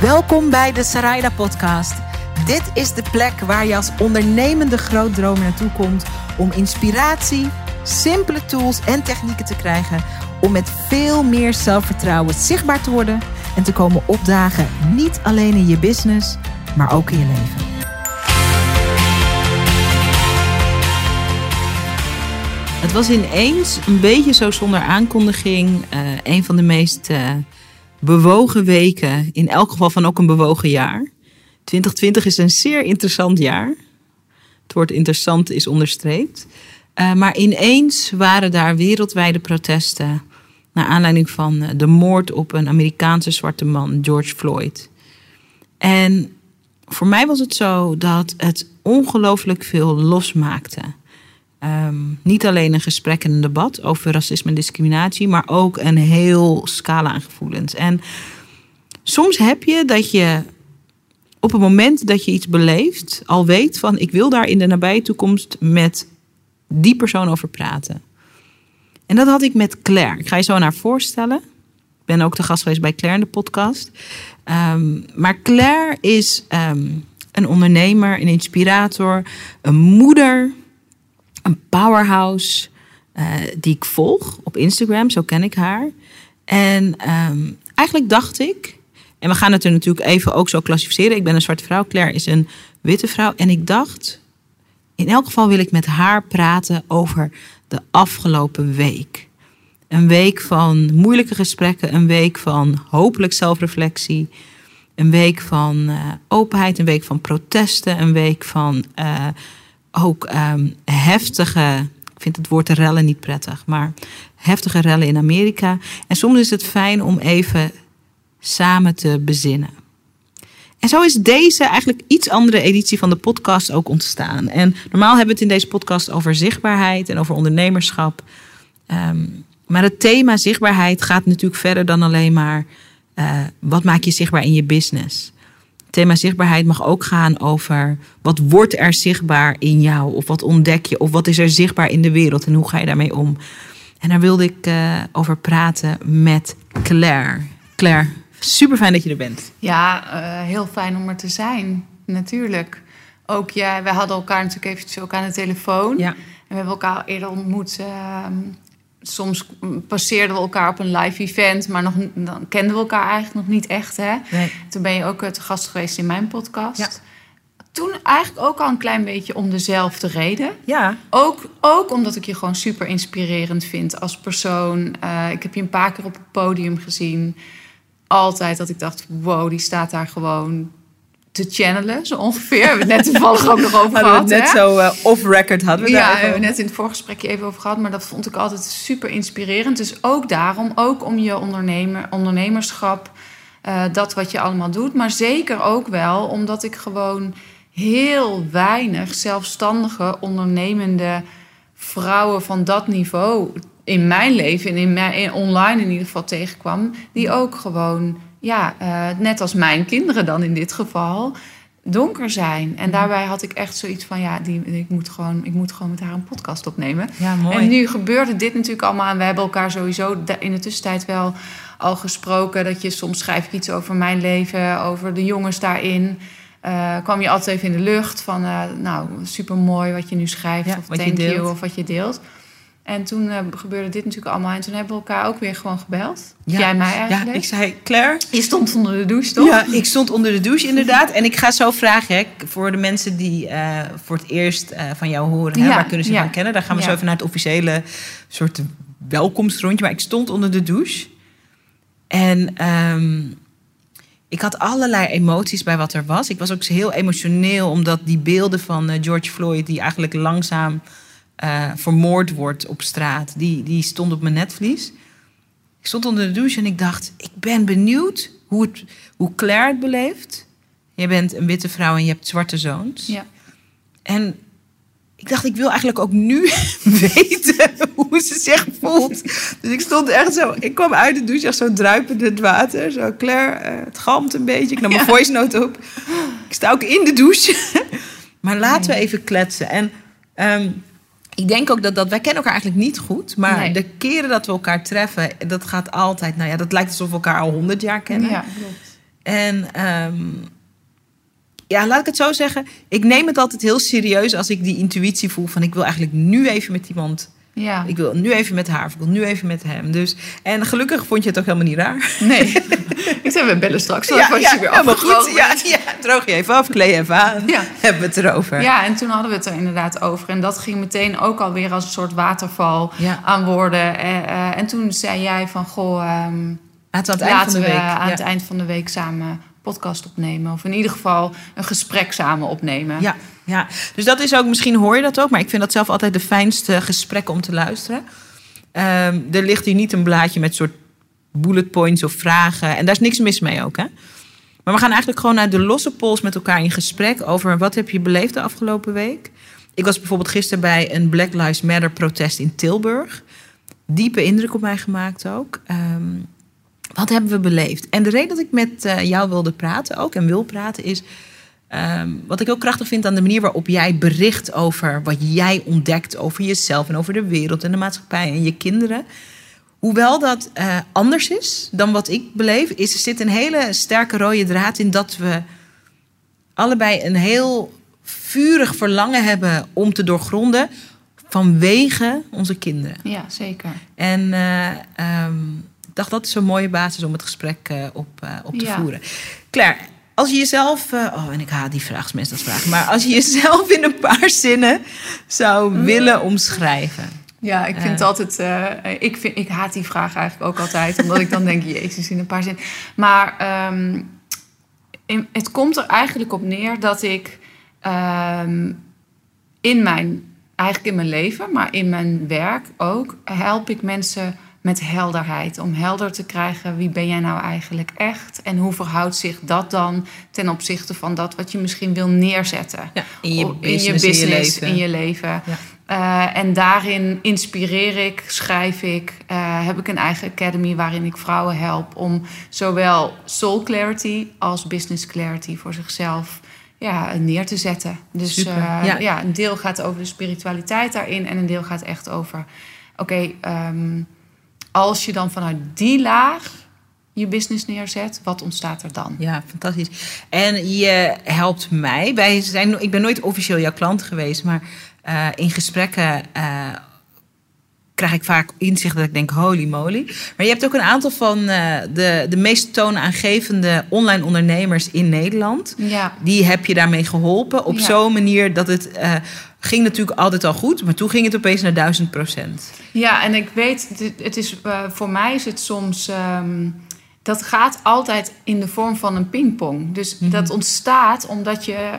Welkom bij de Sarayda Podcast. Dit is de plek waar je als ondernemende grootdromer naartoe komt om inspiratie, simpele tools en technieken te krijgen om met veel meer zelfvertrouwen zichtbaar te worden en te komen opdagen, niet alleen in je business, maar ook in je leven. Het was ineens een beetje zo zonder aankondiging uh, een van de meest uh, bewogen weken, in elk geval van ook een bewogen jaar. 2020 is een zeer interessant jaar. Het woord interessant is onderstreept. Uh, maar ineens waren daar wereldwijde protesten naar aanleiding van de moord op een Amerikaanse zwarte man, George Floyd. En voor mij was het zo dat het ongelooflijk veel losmaakte. Um, niet alleen een gesprek en een debat over racisme en discriminatie, maar ook een heel scala aan gevoelens. En soms heb je dat je op het moment dat je iets beleeft, al weet van ik wil daar in de nabije toekomst met die persoon over praten. En dat had ik met Claire. Ik ga je zo naar voorstellen. Ik ben ook de gast geweest bij Claire in de podcast. Um, maar Claire is um, een ondernemer, een inspirator, een moeder een powerhouse uh, die ik volg op Instagram, zo ken ik haar. En um, eigenlijk dacht ik, en we gaan het er natuurlijk even ook zo klassificeren. Ik ben een zwarte vrouw, Claire is een witte vrouw. En ik dacht, in elk geval wil ik met haar praten over de afgelopen week. Een week van moeilijke gesprekken, een week van hopelijk zelfreflectie. Een week van uh, openheid, een week van protesten, een week van uh, ook um, heftige, ik vind het woord rellen niet prettig, maar heftige rellen in Amerika. En soms is het fijn om even samen te bezinnen. En zo is deze eigenlijk iets andere editie van de podcast ook ontstaan. En normaal hebben we het in deze podcast over zichtbaarheid en over ondernemerschap. Um, maar het thema zichtbaarheid gaat natuurlijk verder dan alleen maar uh, wat maak je zichtbaar in je business thema zichtbaarheid mag ook gaan over wat wordt er zichtbaar in jou? Of wat ontdek je? Of wat is er zichtbaar in de wereld? En hoe ga je daarmee om? En daar wilde ik uh, over praten met Claire. Claire, super fijn dat je er bent. Ja, uh, heel fijn om er te zijn, natuurlijk. Ook ja, wij hadden elkaar natuurlijk eventjes ook aan de telefoon. Ja. En we hebben elkaar eerder ontmoet uh, soms passeerden we elkaar op een live event, maar nog, dan kenden we elkaar eigenlijk nog niet echt. Hè? Nee. Toen ben je ook te gast geweest in mijn podcast. Ja. Toen eigenlijk ook al een klein beetje om dezelfde reden. Ja. Ook, ook omdat ik je gewoon super inspirerend vind als persoon. Uh, ik heb je een paar keer op het podium gezien. Altijd dat ik dacht, wow, die staat daar gewoon te channelen, zo ongeveer. We hebben het net toevallig ook nog over gehad. net hè? zo uh, off-record hadden we ja, daar we hebben net in het voorgesprekje even over gehad. Maar dat vond ik altijd super inspirerend. Dus ook daarom, ook om je ondernemer, ondernemerschap... Uh, dat wat je allemaal doet. Maar zeker ook wel omdat ik gewoon heel weinig zelfstandige, ondernemende vrouwen van dat niveau... in mijn leven en in, mijn, in online in ieder geval tegenkwam... die ook gewoon ja, uh, net als mijn kinderen dan in dit geval, donker zijn. En daarbij had ik echt zoiets van, ja, die, ik, moet gewoon, ik moet gewoon met haar een podcast opnemen. Ja, mooi. En nu gebeurde dit natuurlijk allemaal. En we hebben elkaar sowieso in de tussentijd wel al gesproken. Dat je soms schrijf ik iets over mijn leven, over de jongens daarin. Uh, kwam je altijd even in de lucht van, uh, nou, super mooi wat je nu schrijft. Ja, of thank you, of wat je deelt. En toen uh, gebeurde dit natuurlijk allemaal. En toen hebben we elkaar ook weer gewoon gebeld. Ja. Jij mij eigenlijk. Ja, ik zei, Claire... Je stond onder de douche, toch? Ja, ik stond onder de douche inderdaad. En ik ga zo vragen, hè, voor de mensen die uh, voor het eerst uh, van jou horen... Hè, Ja, waar kunnen ze ja. van kennen? Daar gaan we zo even naar het officiële soort welkomstrondje. Maar ik stond onder de douche. En um, ik had allerlei emoties bij wat er was. Ik was ook heel emotioneel, omdat die beelden van George Floyd... die eigenlijk langzaam uh, vermoord wordt op straat... Die, die stond op mijn netvlies. Ik stond onder de douche en ik dacht... ik ben benieuwd hoe, het, hoe Claire het beleeft. Je bent een witte vrouw en je hebt zwarte zoons. Ja. En ik dacht, ik wil eigenlijk ook nu weten hoe ze zich voelt. Dus ik stond echt zo, ik kwam uit de douche echt zo druipend in het water. Zo, Claire, uh, het galmt een beetje. Ik nam mijn Ja. voice note op. Ik sta ook in de douche. maar laten we even kletsen. En um, ik denk ook dat, dat wij kennen elkaar eigenlijk niet goed. Maar Nee. de keren dat we elkaar treffen, dat gaat altijd... Nou ja, dat lijkt alsof we elkaar al honderd jaar kennen. Ja, klopt. En ehm, ja, laat ik het zo zeggen. Ik neem het altijd heel serieus als ik die intuïtie voel van ik wil eigenlijk nu even met iemand. Ja. Ik wil nu even met haar, of ik wil nu even met hem. Dus, en gelukkig vond je het ook helemaal niet raar. Nee. ik zei, we bellen straks. Dan wordt je weer afgedroogd. goed. Ja, ja, droog je even af, kleed even aan. Ja. Hebben we het erover. Ja, en toen hadden we het er inderdaad over. En dat ging meteen ook alweer als een soort waterval Ja. aan woorden. Eh, eh, en toen zei jij van, goh, Laten we aan het eind van de we week. aan ja. het eind van de week samen podcast opnemen. Of in ieder geval een gesprek samen opnemen. Ja, ja, dus dat is ook, misschien hoor je dat ook, maar ik vind dat zelf altijd de fijnste gesprekken om te luisteren. Ehm, er ligt hier niet een blaadje met soort bullet points of vragen. En daar is niks mis mee ook, hè? Maar we gaan eigenlijk gewoon uit de losse pols met elkaar in gesprek over wat heb je beleefd de afgelopen week. Ik was bijvoorbeeld gisteren bij een Black Lives Matter protest in Tilburg. Diepe indruk op mij gemaakt ook. Ehm, wat hebben we beleefd? En de reden dat ik met eh, jou wilde praten ook en wil praten is... ehm, wat ik heel krachtig vind aan de manier waarop jij bericht over wat jij ontdekt over jezelf en over de wereld en de maatschappij en je kinderen. Hoewel dat eh, anders is dan wat ik beleef, is, er zit een hele sterke rode draad in dat we allebei een heel vurig verlangen hebben om te doorgronden vanwege onze kinderen. Ja, zeker. En eh, ehm, ik dacht dat is een mooie basis om het gesprek eh, op, op te Ja. voeren. Claire, als je jezelf. oh, en ik haat die vraag als mensen dat vragen. Maar als je jezelf in een paar zinnen zou willen omschrijven. Ja, ik vind het Eh. altijd. eh, ik, vind, ik haat die vraag eigenlijk ook altijd, omdat ik dan denk, Jezus, in een paar zin. Maar ehm, in- het komt er eigenlijk op neer dat ik ehm, in mijn, eigenlijk in mijn leven, maar in mijn werk ook, help ik mensen met helderheid. Om helder te krijgen wie ben jij nou eigenlijk echt en hoe verhoudt zich dat dan ten opzichte van dat wat je misschien wil neerzetten. Ja, in je Op- business, in je leven. in je leven. Ja. Eh, en daarin inspireer ik, schrijf ik, eh, heb ik een eigen academy waarin ik vrouwen help om zowel soul clarity als business clarity voor zichzelf ja, neer te zetten. Dus Super, eh, ja. ja. een deel gaat over de spiritualiteit daarin en een deel gaat echt over, oké, ehm, als je dan vanuit die laag je business neerzet, wat ontstaat er dan? Ja, fantastisch. En je helpt mij. Wij zijn, ik ben nooit officieel jouw klant geweest, maar eh, in gesprekken eh, krijg ik vaak inzicht dat ik denk, holy moly. Maar je hebt ook een aantal van eh, de, de meest toonaangevende online ondernemers in Nederland. Ja, Die heb je daarmee geholpen op Ja. zo'n manier dat het ging natuurlijk altijd al goed, maar toen ging het opeens naar duizend procent. Ja, en ik weet, het is, voor mij is het soms. ehm, dat gaat altijd in de vorm van een pingpong. Dus Mhm. dat ontstaat omdat je.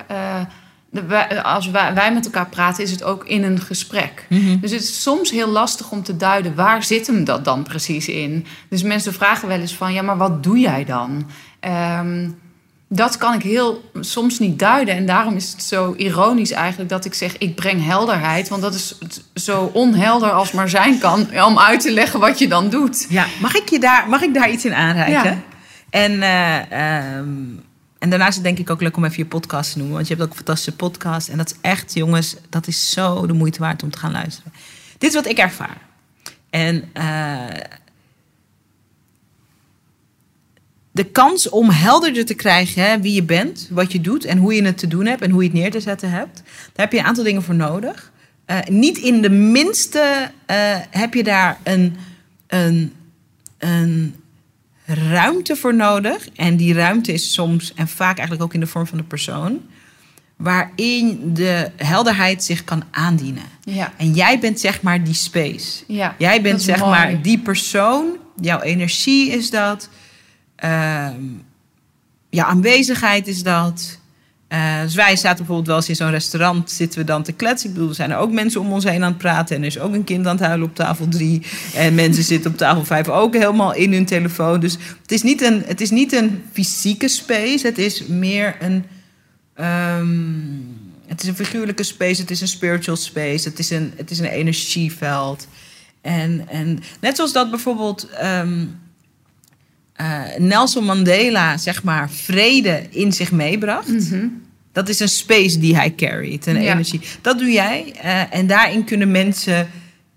De- als wij, wij met elkaar praten, is het ook in een gesprek. Mhm. Dus het is soms heel lastig om te duiden waar zit hem dat dan precies in. Dus mensen vragen wel eens van, ja, maar wat doe jij dan? Ehm, dat kan ik heel soms niet duiden. En daarom is het zo ironisch eigenlijk dat ik zeg: ik breng helderheid. Want dat is zo onhelder als maar zijn kan. Om uit te leggen wat je dan doet. Ja, mag ik, je daar, mag ik daar iets in aanreiken? Ja. En, eh, ehm, en daarnaast is het denk ik ook leuk om even je podcast te noemen. Want je hebt ook een fantastische podcast. En dat is echt, jongens, dat is zo de moeite waard om te gaan luisteren. Dit is wat ik ervaar. En eh, de kans om helderder te krijgen hè, wie je bent, wat je doet en hoe je het te doen hebt en hoe je het neer te zetten hebt, daar heb je een aantal dingen voor nodig. Eh, niet in de minste eh, heb je daar een, een, een ruimte voor nodig. En die ruimte is soms en vaak eigenlijk ook in de vorm van de persoon, waarin de helderheid zich kan aandienen. Ja, En jij bent zeg maar die space. ja. Jij bent zeg mooi. maar die persoon, jouw energie is dat, ehm, jouw aanwezigheid is dat. Eh, dus wij zaten bijvoorbeeld wel eens in zo'n restaurant, zitten we dan te kletsen. Ik bedoel, er zijn er ook mensen om ons heen aan het praten. En er is ook een kind aan het huilen op tafel drie. En mensen zitten op tafel vijf ook helemaal in hun telefoon. Dus het is niet een, het is niet een fysieke space. Het is meer een... ehm, het is een figuurlijke space, het is een spiritual space, het is een, het is een energieveld. En, en net zoals dat bijvoorbeeld ehm, eh, Nelson Mandela, zeg maar, vrede in zich meebracht. Mhm. Dat is een space die hij carried, een Ja. energie. Dat doe jij. eh, en daarin kunnen mensen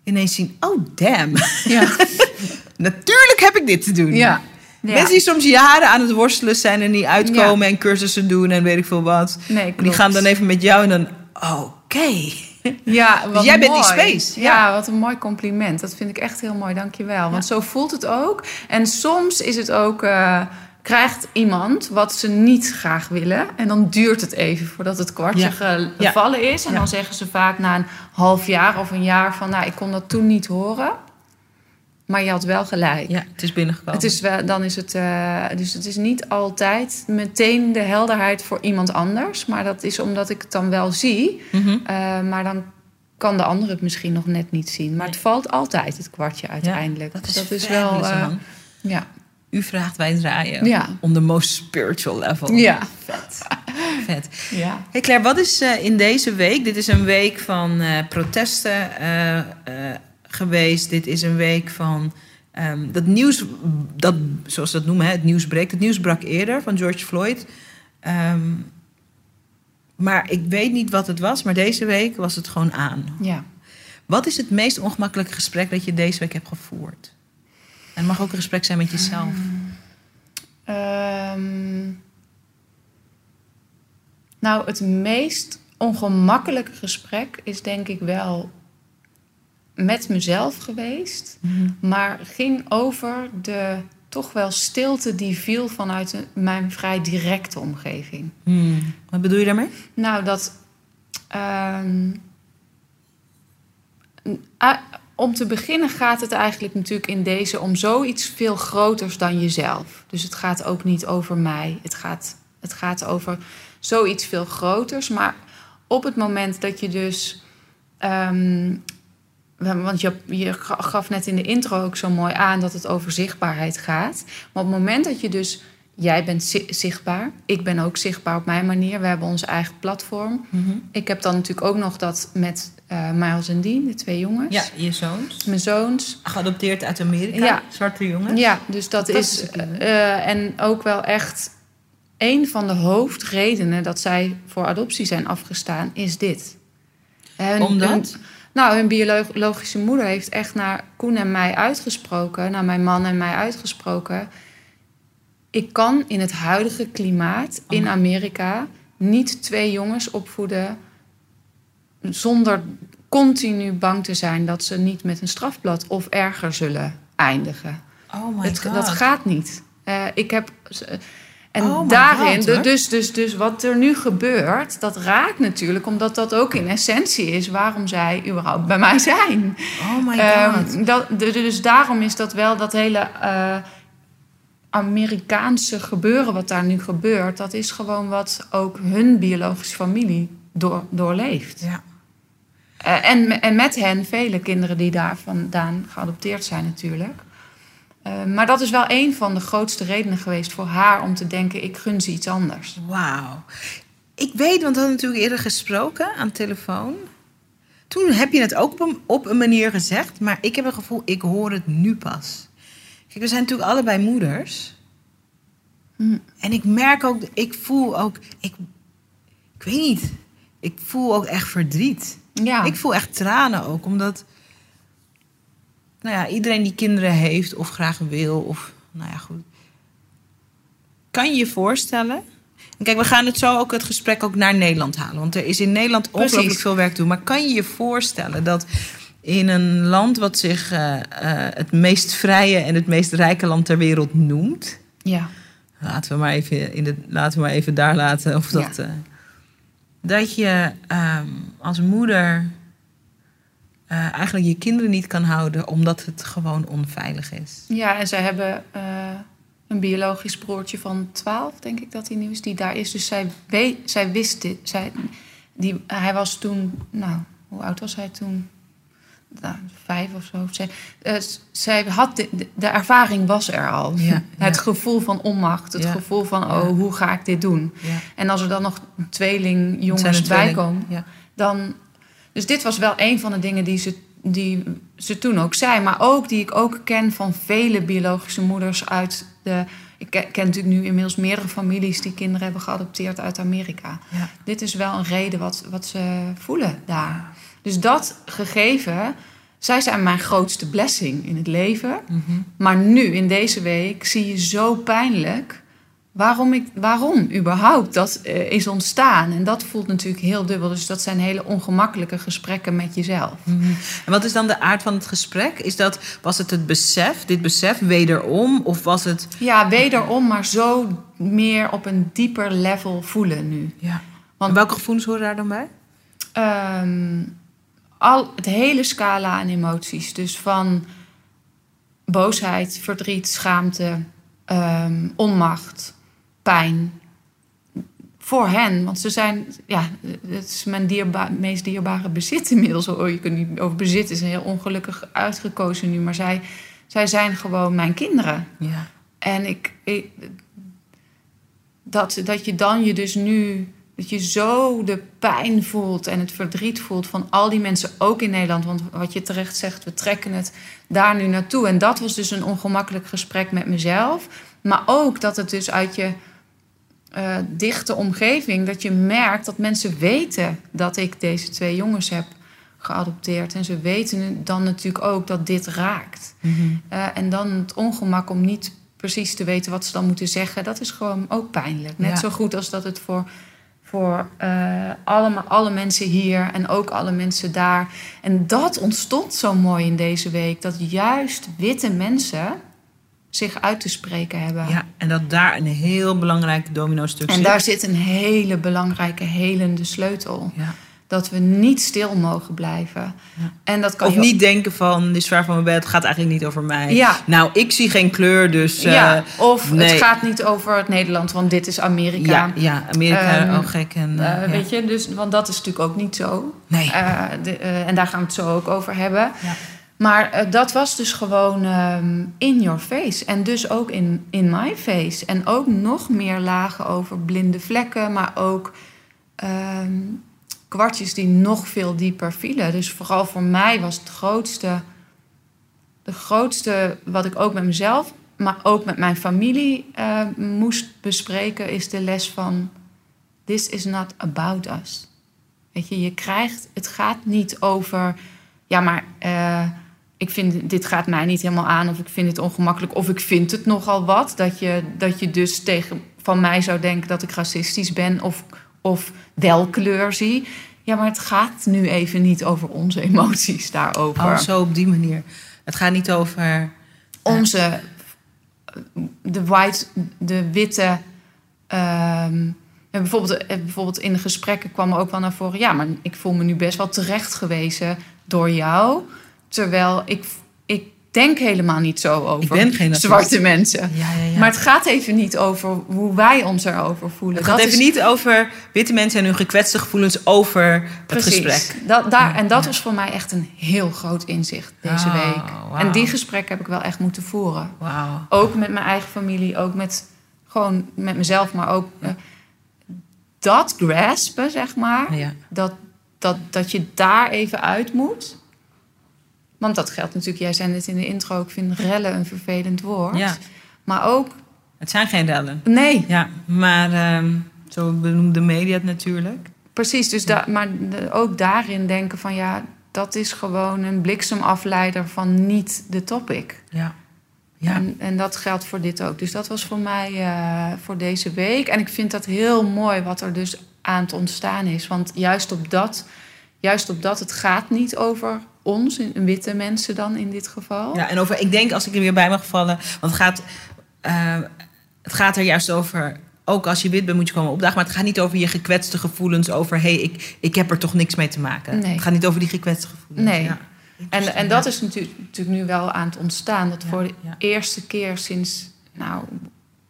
ineens zien: oh damn, Ja, natuurlijk heb ik dit te doen. ja. Ja. Mensen die soms jaren aan het worstelen zijn en niet uitkomen en cursussen doen en weet ik veel wat. Nee, Die gaan dan even met jou en dan, oké. Ja, wat jij bent die space, Ja. ja. wat een mooi compliment. Dat vind ik echt heel mooi, dankjewel. Want zo voelt het ook. En soms is het ook... eh, krijgt iemand wat ze niet graag willen. En dan duurt het even voordat het kwartje Ja. ge- Ja. gevallen is. En Ja. dan zeggen ze vaak na een half jaar of een jaar van... nou, ik kon dat toen niet horen. Maar je had wel gelijk. Ja, het is binnengekomen. Het is wel, dan is het, eh, dus het is niet altijd meteen de helderheid voor iemand anders. Maar dat is omdat ik het dan wel zie. Mhm. Eh, maar dan kan de ander het misschien nog net niet zien. Maar het valt altijd, het kwartje uiteindelijk. dat is, dat is wel. eh, ja. U vraagt, wij draaien. Ja. On the most spiritual level. ja. Vet. Ja. Hey Claire, wat is eh, in deze week? Dit is een week van eh, protesten eh, geweest. Dit is een week van ehm, dat nieuws, dat, zoals ze dat noemen, hè, het nieuws breekt. Het nieuws brak eerder van George Floyd. Ehm, maar ik weet niet wat het was, maar deze week was het gewoon aan. ja. Wat is het meest ongemakkelijke gesprek dat je deze week hebt gevoerd? En het mag ook een gesprek zijn met jezelf. Ehm, nou, het meest ongemakkelijke gesprek is denk ik wel met mezelf geweest. Maar ging over de toch wel stilte die viel vanuit mijn vrij directe omgeving. Hmm. Wat bedoel je daarmee? Nou, dat. ehm, om te beginnen gaat het eigenlijk natuurlijk in deze om zoiets veel groters dan jezelf. Dus het gaat ook niet over mij. Het gaat, het gaat over zoiets veel groters. Maar op het moment dat je dus. ehm, want je, je ga- gaf net in de intro ook zo mooi aan dat het over zichtbaarheid gaat. Maar op het moment dat je dus. Jij bent zi- zichtbaar. Ik ben ook zichtbaar op mijn manier. We hebben onze eigen platform. Ik heb dan natuurlijk ook nog dat met eh, Miles en Dean, de twee jongens. Ja, je zoons. Mijn zoons. Geadopteerd uit Amerika. Ja. Zwarte jongens. Ja, dus dat is. Eh, en ook wel echt. Een van de hoofdredenen dat zij voor adoptie zijn afgestaan, is dit. Hun- Omdat? hun- nou, hun biologische moeder heeft echt naar Koen en mij uitgesproken, naar mijn man en mij uitgesproken. Ik kan in het huidige klimaat in Oh. Amerika niet twee jongens opvoeden zonder continu bang te zijn dat ze niet met een strafblad of erger zullen eindigen. Oh my Het, god. dat gaat niet. Eh, ik heb. En Oh daarin, God, dus, dus, dus wat er nu gebeurt, dat raakt natuurlijk, omdat dat ook in essentie is waarom zij überhaupt bij mij zijn. Oh my Ehm, god. dat, dus daarom is dat wel dat hele eh, Amerikaanse gebeuren wat daar nu gebeurt, dat is gewoon wat ook hun biologische familie door, doorleeft. ja. Eh, en, en met hen vele kinderen die daar vandaan geadopteerd zijn natuurlijk. Eh, maar dat is wel een van de grootste redenen geweest voor haar om te denken: ik gun ze iets anders. Wauw. Ik weet, want we hadden natuurlijk eerder gesproken aan de telefoon. Toen heb je het ook op een, op een manier gezegd, maar ik heb het gevoel, ik hoor het nu pas. Kijk, we zijn natuurlijk allebei moeders. Hm. En ik merk ook, ik voel ook, ik, ik weet niet, ik voel ook echt verdriet. Ja, Ik voel echt tranen ook, omdat nou ja, iedereen die kinderen heeft of graag wil, of nou ja, goed. Kan je je voorstellen? En kijk, we gaan het zo ook het gesprek ook naar Nederland halen, want er is in Nederland ongelooflijk veel werk te doen. Maar kan je je voorstellen dat in een land wat zich eh, eh, het meest vrije en het meest rijke land ter wereld noemt, ja. Laten we maar even, in de, laten we maar even daar laten. Of dat, Ja. eh, dat je ehm, als moeder eh, eigenlijk je kinderen niet kan houden omdat het gewoon onveilig is. ja, en zij hebben eh, een biologisch broertje van 12, denk ik dat hij nu is, die daar is. Dus zij, weet, zij wist dit. Zij, die, hij was toen, nou, hoe oud was hij toen? Nou, vijf of zo. Zij, eh, s- zij had de, ervaring was er al. Ja, het gevoel van onmacht, het Ja, gevoel van, oh, hoe ga ik dit doen? Ja. En als er dan nog tweeling jongens bij komen, Ja. dan. Dus dit was wel een van de dingen die ze, die ze toen ook zei. Maar ook die ik ook ken van vele biologische moeders uit de. Ik ken, ken natuurlijk nu inmiddels meerdere families die kinderen hebben geadopteerd uit Amerika. Ja. Dit is wel een reden wat, wat ze voelen daar. Dus dat gegeven zij zijn mijn grootste blessing in het leven. Maar nu, in deze week, zie je zo pijnlijk waarom, ik, waarom überhaupt dat eh, is ontstaan. En dat voelt natuurlijk heel dubbel. Dus dat zijn hele ongemakkelijke gesprekken met jezelf. En wat is dan de aard van het gesprek? Is dat, was het het besef, dit besef wederom? Of was het... Ja, wederom, maar zo meer op een dieper level voelen nu. Ja. Want welke gevoelens horen daar dan bij? Ehm, al, het hele scala aan emoties. Dus van boosheid, verdriet, schaamte, ehm, onmacht, pijn. Voor hen, want ze zijn, ja, het is mijn dierba meest dierbare bezit inmiddels. Oh, je kunt niet over bezit, is heel ongelukkig uitgekozen nu, maar zij, zij zijn gewoon mijn kinderen. Ja. En ik, ik, dat, dat je dan je dus nu, dat je zo de pijn voelt en het verdriet voelt van al die mensen, ook in Nederland. Want wat je terecht zegt, we trekken het daar nu naartoe. En dat was dus een ongemakkelijk gesprek met mezelf. Maar ook dat het dus uit je uh, dichte omgeving, dat je merkt dat mensen weten dat ik deze twee jongens heb geadopteerd. En ze weten dan natuurlijk ook dat dit raakt. Mhm. Uh, en dan het ongemak om niet precies te weten wat ze dan moeten zeggen, dat is gewoon ook pijnlijk. Net Ja. zo goed als dat het voor, voor uh, allemaal, alle mensen hier en ook alle mensen daar. En dat ontstond zo mooi in deze week, dat juist witte mensen zich uit te spreken hebben. ja, en dat daar een heel belangrijk domino-stuk En daar zit een hele belangrijke helende sleutel. Ja. Dat we niet stil mogen blijven. Ja. En dat kan Of je niet denken van, dit is ver van mijn bed, het gaat eigenlijk niet over mij. Ja. Nou, ik zie geen kleur, dus... eh, ja, of nee. het gaat niet over het Nederland, want dit is Amerika. ja, ja, Amerika, Ehm, oh gek. En, Eh, eh, ja. Weet je, dus, want dat is natuurlijk ook niet zo. Nee. Eh, de, eh, en daar gaan we het zo ook over hebben. Ja. Maar eh, dat was dus gewoon ehm, in your face. En dus ook in, in my face. En ook nog meer lagen over blinde vlekken, maar ook ehm, kwartjes die nog veel dieper vielen. Dus vooral voor mij was het grootste, de grootste wat ik ook met mezelf, maar ook met mijn familie eh, moest bespreken, is de les van: This is not about us. Weet je, je krijgt, het gaat niet over, ja, maar eh, ik vind dit gaat mij niet helemaal aan, of ik vind het ongemakkelijk, of ik vind het nogal wat. Dat je, dat je dus tegen van mij zou denken dat ik racistisch ben of, of wel kleur zie. Ja, maar het gaat nu even niet over onze emoties daarover. Oh, zo op die manier. Het gaat niet over... onze de white, de witte. ehm, en bijvoorbeeld, eh, bijvoorbeeld in de gesprekken kwam er ook wel naar voren. Ja, maar ik voel me nu best wel terecht gewezen door jou. Terwijl ik, ik denk helemaal niet zo over Ik ben geen racist. zwarte mensen. Ja, ja, ja. Maar het gaat even niet over hoe wij ons erover voelen. het gaat Dat even is- niet over witte mensen en hun gekwetste gevoelens over het gesprek. Dat, daar, en dat Ja. was voor mij echt een heel groot inzicht deze Oh, week. En die gesprekken heb ik wel echt moeten voeren. Wauw. Ook met mijn eigen familie, ook met gewoon met mezelf, maar ook eh, dat graspen, zeg maar. Ja. Dat, dat, dat je daar even uit moet. Want dat geldt natuurlijk, jij zei net in de intro, ik vind rellen een vervelend woord. Ja. Maar ook, Het zijn geen rellen. nee, Ja, maar ehm, zo benoemt de media het natuurlijk. precies. Dus da- maar ook daarin denken van ja, dat is gewoon een bliksemafleider van niet de topic. Ja. Ja. En, en dat geldt voor dit ook. Dus dat was voor mij eh, voor deze week. En ik vind dat heel mooi wat er dus aan het ontstaan is. Want juist op dat, juist op dat het gaat niet over ons, in- witte mensen dan in dit geval. Ja, en over, ik denk als ik er weer bij mag vallen, want het gaat, eh, het gaat er juist over. Ook als je wit bent, moet je komen opdagen. Maar het gaat niet over je gekwetste gevoelens. Over hé, hey, ik, ik heb er toch niks mee te maken. Nee. Het gaat niet over die gekwetste gevoelens. Nee. Ja. En, en dat is natuurlijk, natuurlijk nu wel aan het ontstaan. Dat Ja, voor de ja. eerste keer sinds, nou,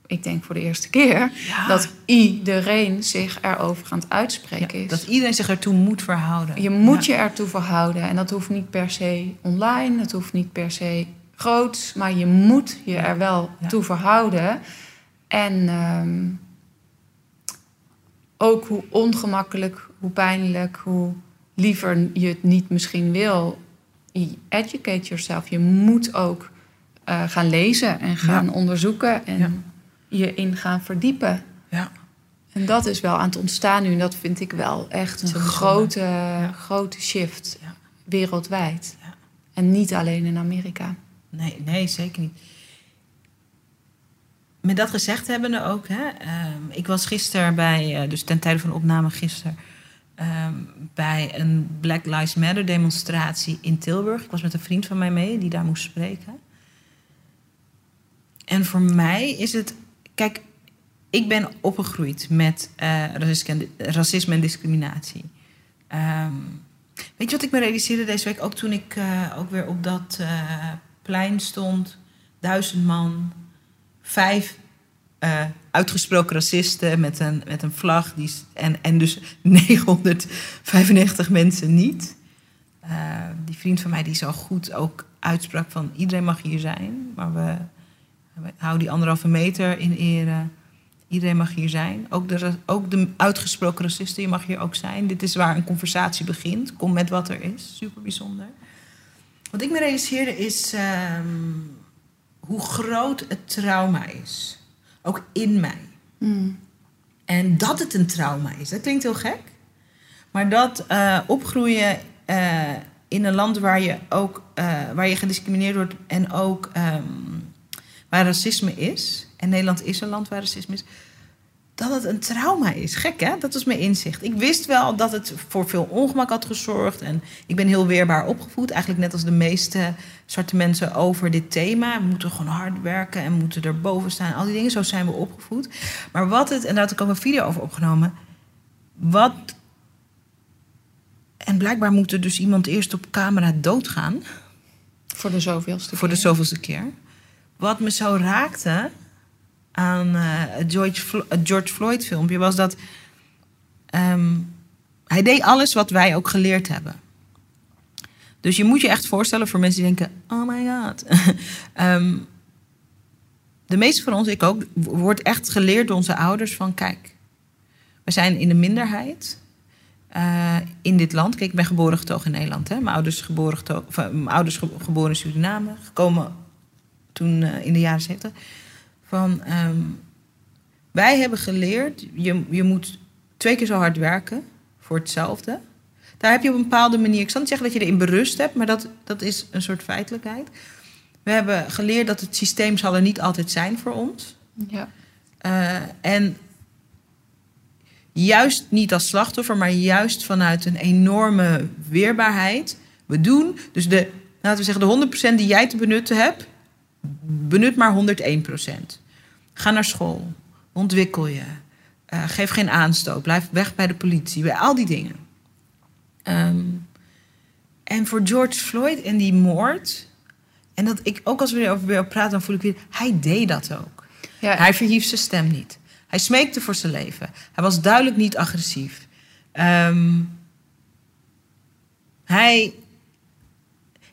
ik denk voor de eerste keer, Ja. dat iedereen zich erover aan het uitspreken Ja, is. dat iedereen zich ertoe moet verhouden. Je moet Ja. je ertoe verhouden. En dat hoeft niet per se online, dat hoeft niet per se groots, maar je moet je er wel toe verhouden. En ehm, ook hoe ongemakkelijk, hoe pijnlijk, hoe liever je het niet misschien wil, educate yourself. Je moet ook eh, gaan lezen en gaan onderzoeken en. Je in gaan verdiepen. Ja. En dat is wel aan het ontstaan nu. En dat vind ik wel echt een grote, grote shift Ja. wereldwijd. Ja. En niet alleen in Amerika. Nee, nee, zeker niet. Met dat gezegd hebbende ook, hè, ehm, ik was gisteren bij, uh, dus ten tijde van de opname gisteren, ehm, bij een Black Lives Matter demonstratie in Tilburg. Ik was met een vriend van mij mee die daar moest spreken. En voor mij is het, kijk, ik ben opgegroeid met uh, racisme en discriminatie. Um, weet je wat ik me realiseerde deze week? Ook toen ik uh, ook weer op dat uh, plein stond. Duizend man. Vijf uitgesproken racisten met een, met een vlag. Die, en, en dus 995 mensen niet. die vriend van mij die zo goed ook uitsprak van... iedereen mag hier zijn, maar we, houden die anderhalve meter in ere... Iedereen mag hier zijn. Ook de, ook de uitgesproken racisten, je mag hier ook zijn. Dit is waar een conversatie begint. Kom met wat er is. Super bijzonder. Wat ik me realiseerde is um, hoe groot het trauma is. Ook in mij. Mm. En dat het een trauma is. Dat klinkt heel gek. Maar dat uh, opgroeien uh, in een land waar je ook uh, waar je gediscrimineerd wordt en ook um, waar racisme is en Nederland is een land waar racisme is, dat het een trauma is. Gek hè? Dat was mijn inzicht. Ik wist wel dat het voor veel ongemak had gezorgd. En ik ben heel weerbaar opgevoed. Eigenlijk net als de meeste zwarte mensen over dit thema. We moeten gewoon hard werken en moeten er boven staan. Al die dingen, zo zijn we opgevoed. Maar wat het, en daar had ik ook een video over opgenomen. Wat. En blijkbaar moet er dus iemand eerst op camera doodgaan. Voor de zoveelste Voor de zoveelste keer. Wat me zo raakte aan uh, het George, George Floyd filmpje was dat um, hij deed alles wat wij ook geleerd hebben. Dus je moet je echt voorstellen voor mensen die denken: oh my god. um, de meeste van ons, ik ook, wordt echt geleerd door onze ouders van kijk, we zijn in de minderheid. Uh, in dit land. Kijk, ik ben geboren getogen in Nederland. Hè? Mijn ouders, geboren getogen, of, mijn ouders ge geboren in Suriname. Gekomen toen uh, in de jaren 70 van um, wij hebben geleerd, je, je moet twee keer zo hard werken voor hetzelfde. Daar heb je op een bepaalde manier, ik zal niet zeggen dat je erin berust hebt, maar dat, dat is een soort feitelijkheid. We hebben geleerd dat het systeem zal er niet altijd zijn voor ons. Ja. Uh, en juist niet als slachtoffer, maar juist vanuit een enorme weerbaarheid. We doen, dus de, laten we zeggen, de 100% die jij te benutten hebt, benut maar 101 procent. Ga naar school. Ontwikkel je. Uh, geef geen aanstoot. Blijf weg bij de politie. Bij al die dingen. Um, en voor George Floyd en die moord. En dat ik ook als we erover weer praten, dan voel ik weer. Hij deed dat ook. Ja. Hij verhief zijn stem niet. Hij smeekte voor zijn leven. Hij was duidelijk niet agressief. Um, hij.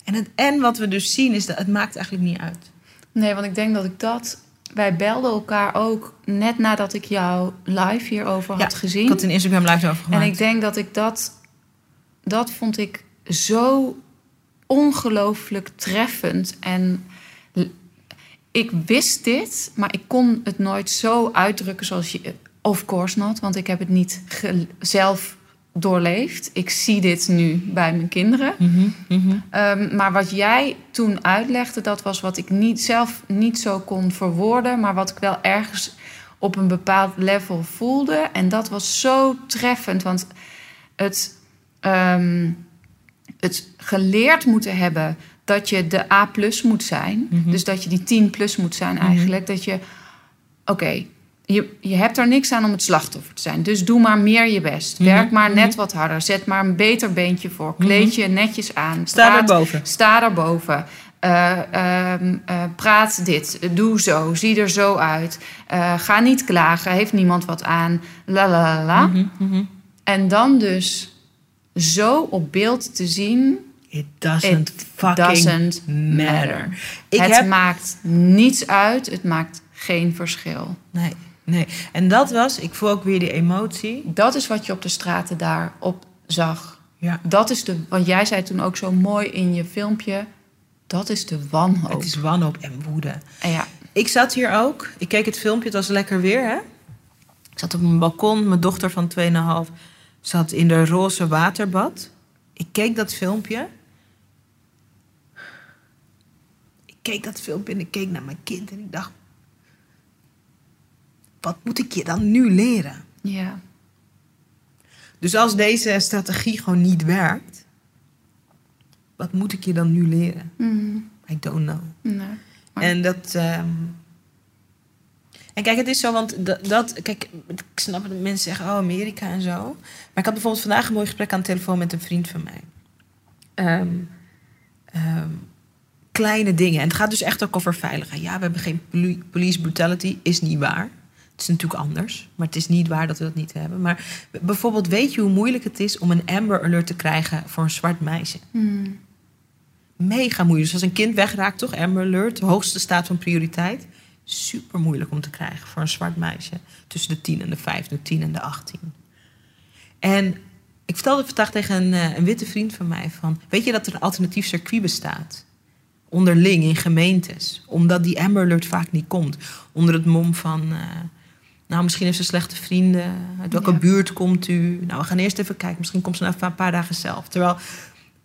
En, het, en wat we dus zien is dat het maakt eigenlijk niet uit. Nee, want ik denk dat ik dat. Wij belden elkaar ook net nadat ik jou live hierover ja, had gezien. Ik had een Instagram live over gemaakt. En ik denk dat ik dat. Dat vond ik zo ongelooflijk treffend. En ik wist dit, maar ik kon het nooit zo uitdrukken zoals je. Of course not, want ik heb het niet zelf doorleefd. Ik zie dit nu bij mijn kinderen. Mm -hmm, mm -hmm. Um, maar wat jij toen uitlegde, dat was wat ik niet, zelf niet zo kon verwoorden, maar wat ik wel ergens op een bepaald level voelde. En dat was zo treffend, want het, um, het geleerd moeten hebben dat je de A plus moet zijn, Mhm. mm -hmm. dus dat je die 10 plus moet zijn eigenlijk, dat je, oké, okay, je, je hebt er niks aan om het slachtoffer te zijn. Dus doe maar meer je best. Mhm, Werk maar net wat harder. Zet maar een beter beentje voor. Kleed je netjes aan. Sta Praat- daarboven. Sta daarboven. Eh, praat dit. Doe zo. Zie er zo uit. Eh, ga niet klagen. Heeft niemand wat aan. La la la la. Mhm, mhm. En dan dus zo op beeld te zien. It doesn't It fucking doesn't matter. matter. Ik het heb... maakt niets uit. Het maakt geen verschil. Nee, nee. En dat was, ik voel ook weer die emotie. Dat is wat je op de straten daar op zag. Ja. Dat is de, want jij zei toen ook zo mooi in je filmpje, dat is de wanhoop. Het is wanhoop en woede. En ja, Ik zat hier ook. Ik keek het filmpje, het was lekker weer, hè? Ik zat op mijn balkon, mijn dochter van 2,5 zat in de roze waterbad. Ik keek dat filmpje. keek dat filmpje en ik keek naar mijn kind en ik dacht... Wat moet ik je dan nu leren? Ja. Dus als deze strategie gewoon niet werkt, wat moet ik je dan nu leren? Mhm. I don't know. Nee. En dat. ehm, En kijk, het is zo, want dat, dat. Kijk, ik snap dat mensen zeggen, oh, Amerika en zo. Maar ik had bijvoorbeeld vandaag een mooi gesprek aan de telefoon met een vriend van mij. Ehm, ehm, kleine dingen. En het gaat dus echt ook over veiligheid. Ja, we hebben geen poli- police brutality, is niet waar. Het is natuurlijk anders, maar het is niet waar dat we dat niet hebben. Maar bijvoorbeeld, weet je hoe moeilijk het is om een Amber Alert te krijgen voor een zwart meisje? Mhm. mega moeilijk. Dus als een kind wegraakt, toch? Amber Alert, hoogste staat van prioriteit. Super moeilijk om te krijgen voor een zwart meisje. Tussen de 10 en de 15, de 10 en de 18. En ik vertelde vandaag tegen een, eh, een witte vriend van mij van... Weet je dat er een alternatief circuit bestaat? Onderling in gemeentes. Omdat die Amber Alert vaak niet komt. Onder het mom van... eh, nou, misschien heeft ze slechte vrienden. Uit welke Ja. buurt komt u? Nou, we gaan eerst even kijken. Misschien komt ze na een paar dagen zelf. Terwijl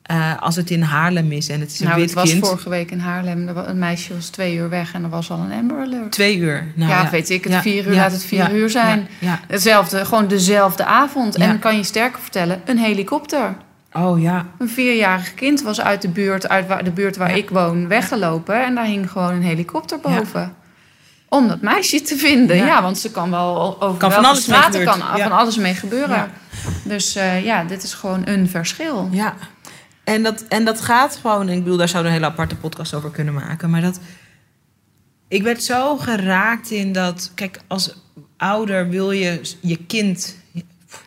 eh, als het in Haarlem is en het is een Nou, wit het was kind... vorige week in Haarlem. Een meisje was twee uur weg en er was al een Amber Alert. Twee uur. Nou, ja, weet ik het. Ja, vier uur, laat het vier uur zijn. Hetzelfde, gewoon dezelfde avond. En kan je sterker vertellen, een helikopter. Oh ja. Een vierjarig kind was uit de buurt, uit waar, de buurt waar ik woon, weggelopen. En daar hing gewoon een helikopter boven. Om dat meisje te vinden. Ja. Ja, want ze kan wel over Kan van alles straten kan Ja. van alles mee gebeuren. Ja. Dus eh, ja, dit is gewoon een verschil. Ja. En dat, en dat gaat gewoon... Ik bedoel, daar zouden we een hele aparte podcast over kunnen maken. Maar dat... Ik werd zo geraakt in dat... Kijk, als ouder wil je je kind...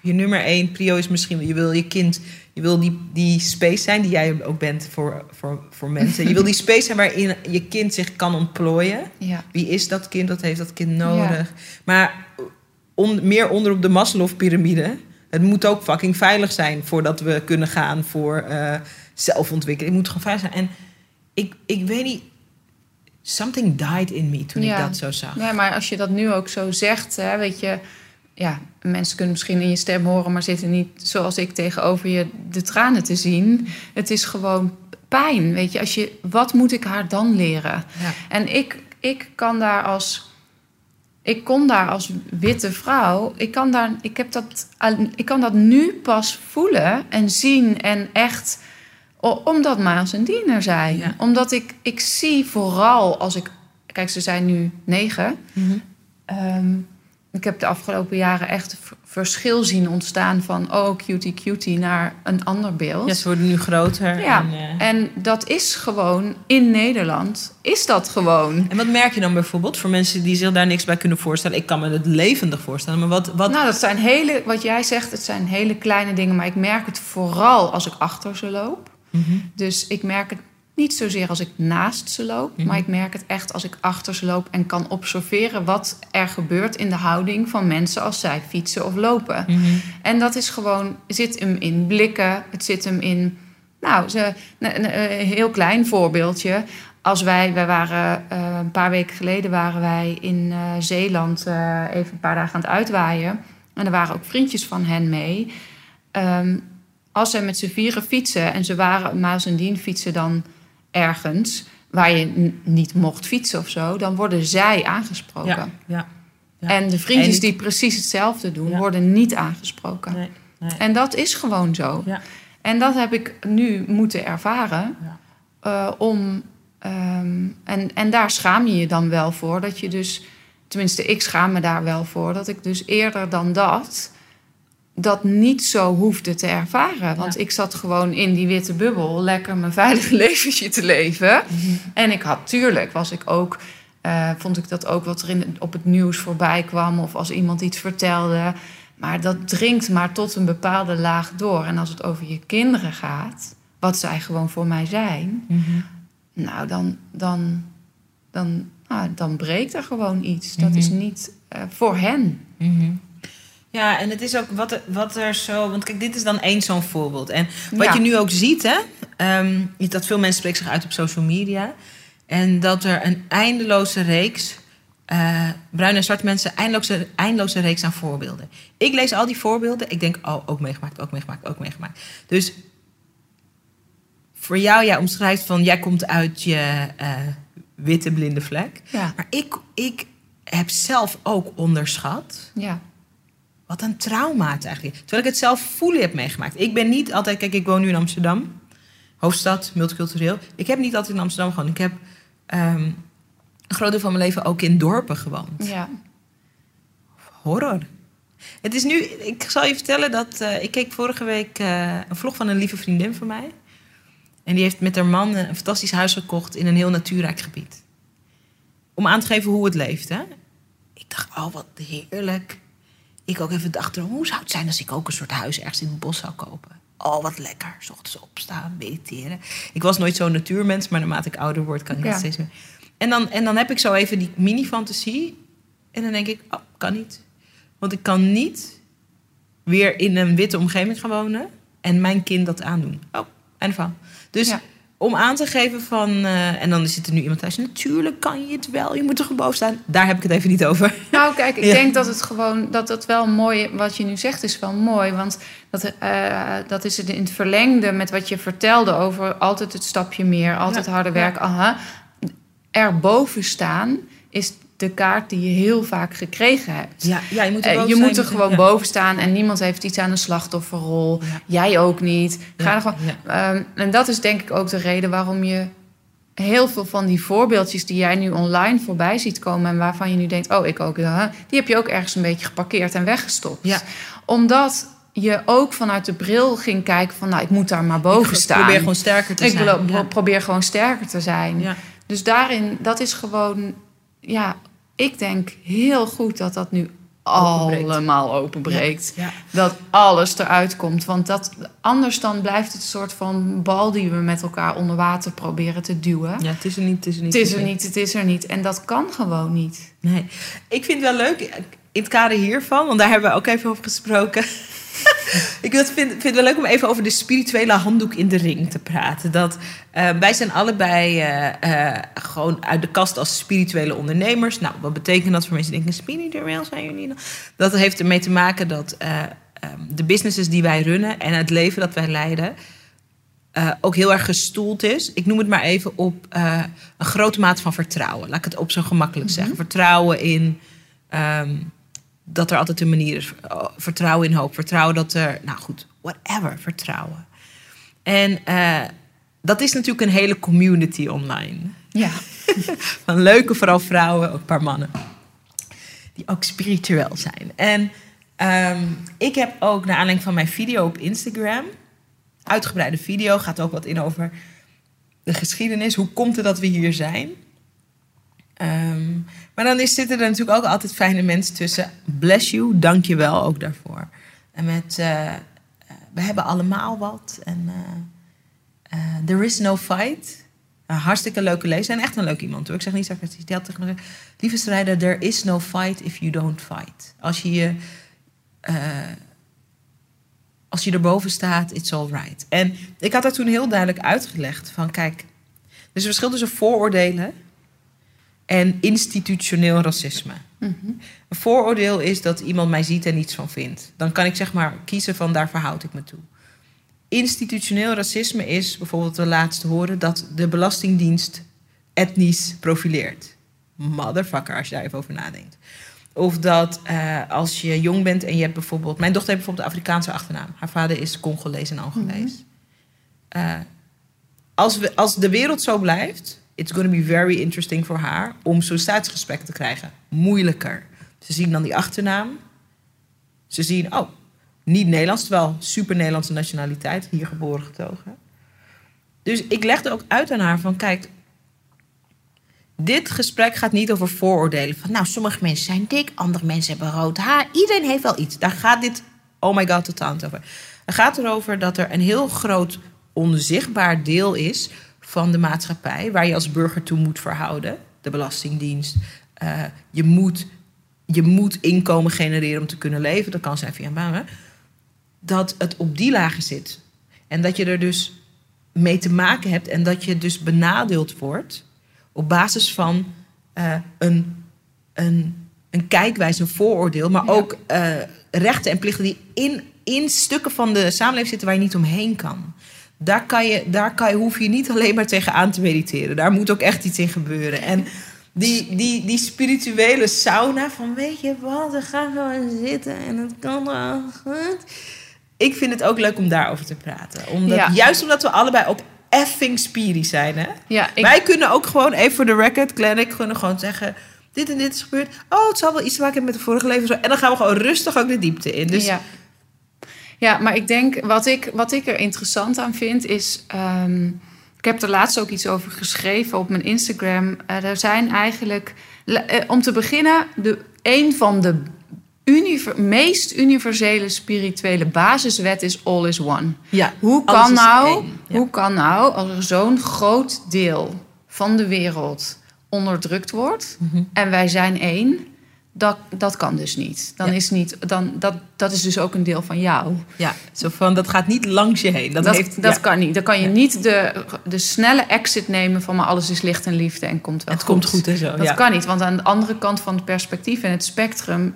Je nummer één prio is misschien... Je wil je kind... Je wil die, die space zijn die jij ook bent voor, voor, voor mensen. Je wil die space zijn waarin je kind zich kan ontplooien. Ja. Wie is dat kind? Wat heeft dat kind nodig? Maar on- meer onder op de Maslow-pyramide. Het moet ook fucking veilig zijn voordat we kunnen gaan voor eh, zelfontwikkeling. Het moet gewoon veilig zijn. En ik, ik weet niet... Something died in me toen Ja. ik dat zo zag. Nee, maar als je dat nu ook zo zegt, hè, weet je... Ja, mensen kunnen misschien in je stem horen... maar zitten niet zoals ik tegenover je de tranen te zien. Het is gewoon pijn, weet je. Als je wat moet ik haar dan leren? Ja. En ik, ik kan daar als... Ik kon daar als witte vrouw... Ik kan, daar, ik, heb dat, ik kan dat nu pas voelen en zien en echt... Omdat Maas en Dien er zijn. Ja. Omdat ik, ik zie vooral als ik... Kijk, ze zijn nu negen. Mhm. Ehm, ik heb de afgelopen jaren echt verschil zien ontstaan van... oh, cutie cutie naar een ander beeld. Ja, ze worden nu groter. Ja, En, eh, en dat is gewoon in Nederland, is dat gewoon. en wat merk je dan bijvoorbeeld voor mensen die zich daar niks bij kunnen voorstellen? Ik kan me het levendig voorstellen, maar wat... wat Nou, dat zijn hele, wat jij zegt, het zijn hele kleine dingen, maar ik merk het vooral als ik achter ze loop. Mhm. Dus ik merk het niet zozeer als ik naast ze loop, Mhm. maar ik merk het echt als ik achter ze loop en kan observeren wat er gebeurt in de houding van mensen als zij fietsen of lopen. Mhm. En dat is gewoon, zit hem in blikken, het zit hem in, nou, ze, een, heel klein voorbeeldje. Als wij, wij waren eh, een paar weken geleden waren wij in eh, Zeeland eh, even een paar dagen aan het uitwaaien. En er waren ook vriendjes van hen mee. Ehm, als zij met z'n vieren fietsen en ze waren Maas en Dien fietsen dan ergens waar je niet mocht fietsen of zo, dan worden zij aangesproken. Ja, ja. ja. En de vriendjes En- die precies hetzelfde doen, worden niet aangesproken. Nee, nee. En dat is gewoon zo. Ja. En dat heb ik nu moeten ervaren. Ja. eh, om, ehm, en, en daar schaam je je dan wel voor. Dat je dus, tenminste, ik schaam me daar wel voor. Dat ik dus eerder dan dat, dat niet zo hoefde te ervaren. Want Ja. ik zat gewoon in die witte bubbel, lekker mijn veilige leventje te leven. Mhm. En ik had, tuurlijk, was ik ook. eh, vond ik dat ook wat er in, op het nieuws voorbij kwam. Of als iemand iets vertelde. Maar dat dringt maar tot een bepaalde laag door. En als het over je kinderen gaat, wat zij gewoon voor mij zijn, Mhm. nou dan, dan, dan, nou, dan breekt er gewoon iets. Dat Mhm. is niet eh, voor hen. Mhm. Ja, en het is ook wat er, wat er zo. Want kijk, dit is dan één zo'n voorbeeld. En wat Ja. je nu ook ziet, hè, is dat veel mensen spreken zich uit op social media. En dat er een eindeloze reeks. eh bruine en zwarte mensen, eindeloze, eindeloze reeks aan voorbeelden. Ik lees al die voorbeelden. Ik denk, oh, ook meegemaakt, ook meegemaakt, ook meegemaakt. Dus voor jou, jij omschrijft van jij komt uit je eh, witte blinde vlek. Ja. Maar ik, ik heb zelf ook onderschat Ja. Wat een trauma het eigenlijk is. Terwijl ik het zelf voelen heb meegemaakt. Ik ben niet altijd... Kijk, ik woon nu in Amsterdam. Hoofdstad, multicultureel. Ik heb niet altijd in Amsterdam gewoond. Ik heb ehm, een groot deel van mijn leven ook in dorpen gewoond. Ja. Horror. Het is nu... Ik zal je vertellen dat... eh, ik keek vorige week eh, een vlog van een lieve vriendin van mij. En die heeft met haar man een fantastisch huis gekocht... in een heel natuurrijk gebied. Om aan te geven hoe het leeft, hè. Ik dacht, oh, wat heerlijk. Ik ook even dacht, hoe zou het zijn als ik ook een soort huis ergens in het bos zou kopen? Oh, wat lekker. 's ochtends opstaan, mediteren. Ik was nooit zo'n natuurmens, maar naarmate ik ouder word, kan ik Ja. dat steeds meer. En dan, en dan heb ik zo even die mini-fantasie. En dan denk ik, oh, kan niet. Want ik kan niet weer in een witte omgeving gaan wonen en mijn kind dat aandoen. Oh, en van. Dus Ja. Om aan te geven van. eh, en dan zit er nu iemand thuis. Natuurlijk kan je het wel. Je moet er gewoon boven staan. Daar heb ik het even niet over. Nou, kijk, ik Ja. denk dat het gewoon dat dat wel mooi, wat je nu zegt, is wel mooi. Want dat, eh, dat is het in het verlengde met wat je vertelde over altijd het stapje meer, altijd Ja, harder ja. werken. Aha. Erboven staan is de kaart die je heel vaak gekregen hebt. Ja, ja je moet Eh, er, je moet er gewoon ja. boven staan en niemand heeft iets aan een slachtofferrol. Ja. Jij ook niet. Ga er gewoon. Ehm, en dat is denk ik ook de reden waarom je heel veel van die voorbeeldjes die jij nu online voorbij ziet komen en waarvan je nu denkt, oh ik ook, ja, die heb je ook ergens een beetje geparkeerd en weggestopt. Ja. Omdat je ook vanuit de bril ging kijken van, nou ik moet daar maar boven Ik staan. probeer gewoon sterker te ik zijn. ja. probeer gewoon sterker te zijn. Ja. Dus daarin, dat is gewoon, ja, ik denk heel goed dat dat nu Openbreekt. allemaal openbreekt. Ja. Dat alles eruit komt. Want dat, anders dan blijft het een soort van bal die we met elkaar onder water proberen te duwen. ja, het is er niet. Het is er niet. Het is er niet, het is er niet. En dat kan gewoon niet. Nee. Ik vind het wel leuk, in het kader hiervan, want daar hebben we ook even over gesproken. ik vind, vind, het wel leuk om even over de spirituele handdoek in de ring te praten. Dat, eh, wij zijn allebei eh, eh, gewoon uit de kast als spirituele ondernemers. Nou, wat betekent dat voor mensen die denken, spiritueel zijn jullie dan? Dat heeft ermee te maken dat eh, eh, de businesses die wij runnen en het leven dat wij leiden... ook heel erg gestoeld is. Ik noem het maar even op een grote mate van vertrouwen. Laat ik het op zo gemakkelijk zeggen. Vertrouwen in ehm, dat er altijd een manier is. Oh, Vertrouwen in hoop. Vertrouwen dat er, nou goed, whatever. Vertrouwen. En eh, dat is natuurlijk een hele community online. Ja. Van leuke, vooral vrouwen, ook een paar mannen. Die ook spiritueel zijn. En ehm, ik heb ook, naar aanleiding van mijn video op Instagram... uitgebreide video, gaat ook wat in over de geschiedenis. Hoe komt het dat we hier zijn? Ehm, maar dan is, zitten er natuurlijk ook altijd fijne mensen tussen. Bless you, dank je wel ook daarvoor. En met, eh, eh, we hebben allemaal wat. En eh, there is no fight. Hartstikke leuke lezer. En echt een leuk iemand hoor. Ik zeg niet sarcastisch. Die had tegen me. Lieve strijder, there is no fight if you don't fight. Als je als je erboven staat, it's all right. En ik had dat toen heel duidelijk uitgelegd. Van kijk, er is een verschil tussen vooroordelen... en institutioneel racisme. Een vooroordeel is dat iemand mij ziet en niets van vindt. Dan kan ik zeg maar kiezen van daar verhoud ik me toe. Institutioneel racisme is bijvoorbeeld de laatste horen dat de Belastingdienst etnisch profileert. Motherfucker, als je daar even over nadenkt. Of dat eh, als je jong bent en je hebt bijvoorbeeld. Mijn dochter heeft bijvoorbeeld een Afrikaanse achternaam. Haar vader is Congolees en Angolees. Eh, als, we, als de wereld zo blijft, it's going to be very interesting voor haar om sollicitatiegesprekken te krijgen. Moeilijker. Ze zien dan die achternaam. Ze zien, oh, niet Nederlands, terwijl super Nederlandse nationaliteit, hier geboren getogen. Dus ik legde ook uit aan haar van, kijk, dit gesprek gaat niet over vooroordelen. Van, nou, sommige mensen zijn dik, andere mensen hebben rood haar. Iedereen heeft wel iets. Daar gaat dit, oh my god, totaal niet over. Het gaat erover dat er een heel groot onzichtbaar deel is van de maatschappij... waar je als burger toe moet verhouden. De Belastingdienst. Eh, je, moet, je moet inkomen genereren om te kunnen leven. Dat kan zijn via een baan. hè. Dat het op die lagen zit. En dat je er dus mee te maken hebt... en dat je dus benadeeld wordt op basis van eh, een, een, een kijkwijze, een vooroordeel, maar Ja. ook eh, rechten en plichten die in, in stukken van de samenleving zitten waar je niet omheen kan. Daar, kan je, daar kan je, hoef je niet alleen maar tegenaan te mediteren. Daar moet ook echt iets in gebeuren. En die, die, die spirituele sauna van weet je wat, we gaan gewoon zitten en het kan wel goed. Ik vind het ook leuk om daarover te praten. Omdat, Ja. Juist omdat we allebei ook effing spiri zijn. Hè? Ja, ik, Wij kunnen ook gewoon even voor de record, Glenn, ik kunnen gewoon zeggen... dit en dit is gebeurd. Oh, het zal wel iets te maken hebben met de vorige leven. En dan gaan we gewoon rustig ook de diepte in. Dus ja. Ja, maar ik denk, wat ik, wat ik er interessant aan vind, is. ehm, ik heb er laatst ook iets over geschreven op mijn Instagram. Eh, er zijn eigenlijk, eh, om te beginnen, de, een van de univer- meest universele spirituele basiswet is all is one. ja, Hoe kan, nou. Ja. hoe kan nou, als er zo'n groot deel van de wereld onderdrukt wordt Mhm. en wij zijn één, dat, dat kan dus niet. Dan Ja. is niet dan, dat, dat is dus ook een deel van jou. Ja, zo van, dat gaat niet langs je heen. Dat, Dat, heeft, dat ja. kan niet. Dan kan je niet de, de snelle exit nemen van maar alles is licht en liefde en komt wel Het komt goed en zo. Dat kan niet, want aan de andere kant van het perspectief en het spectrum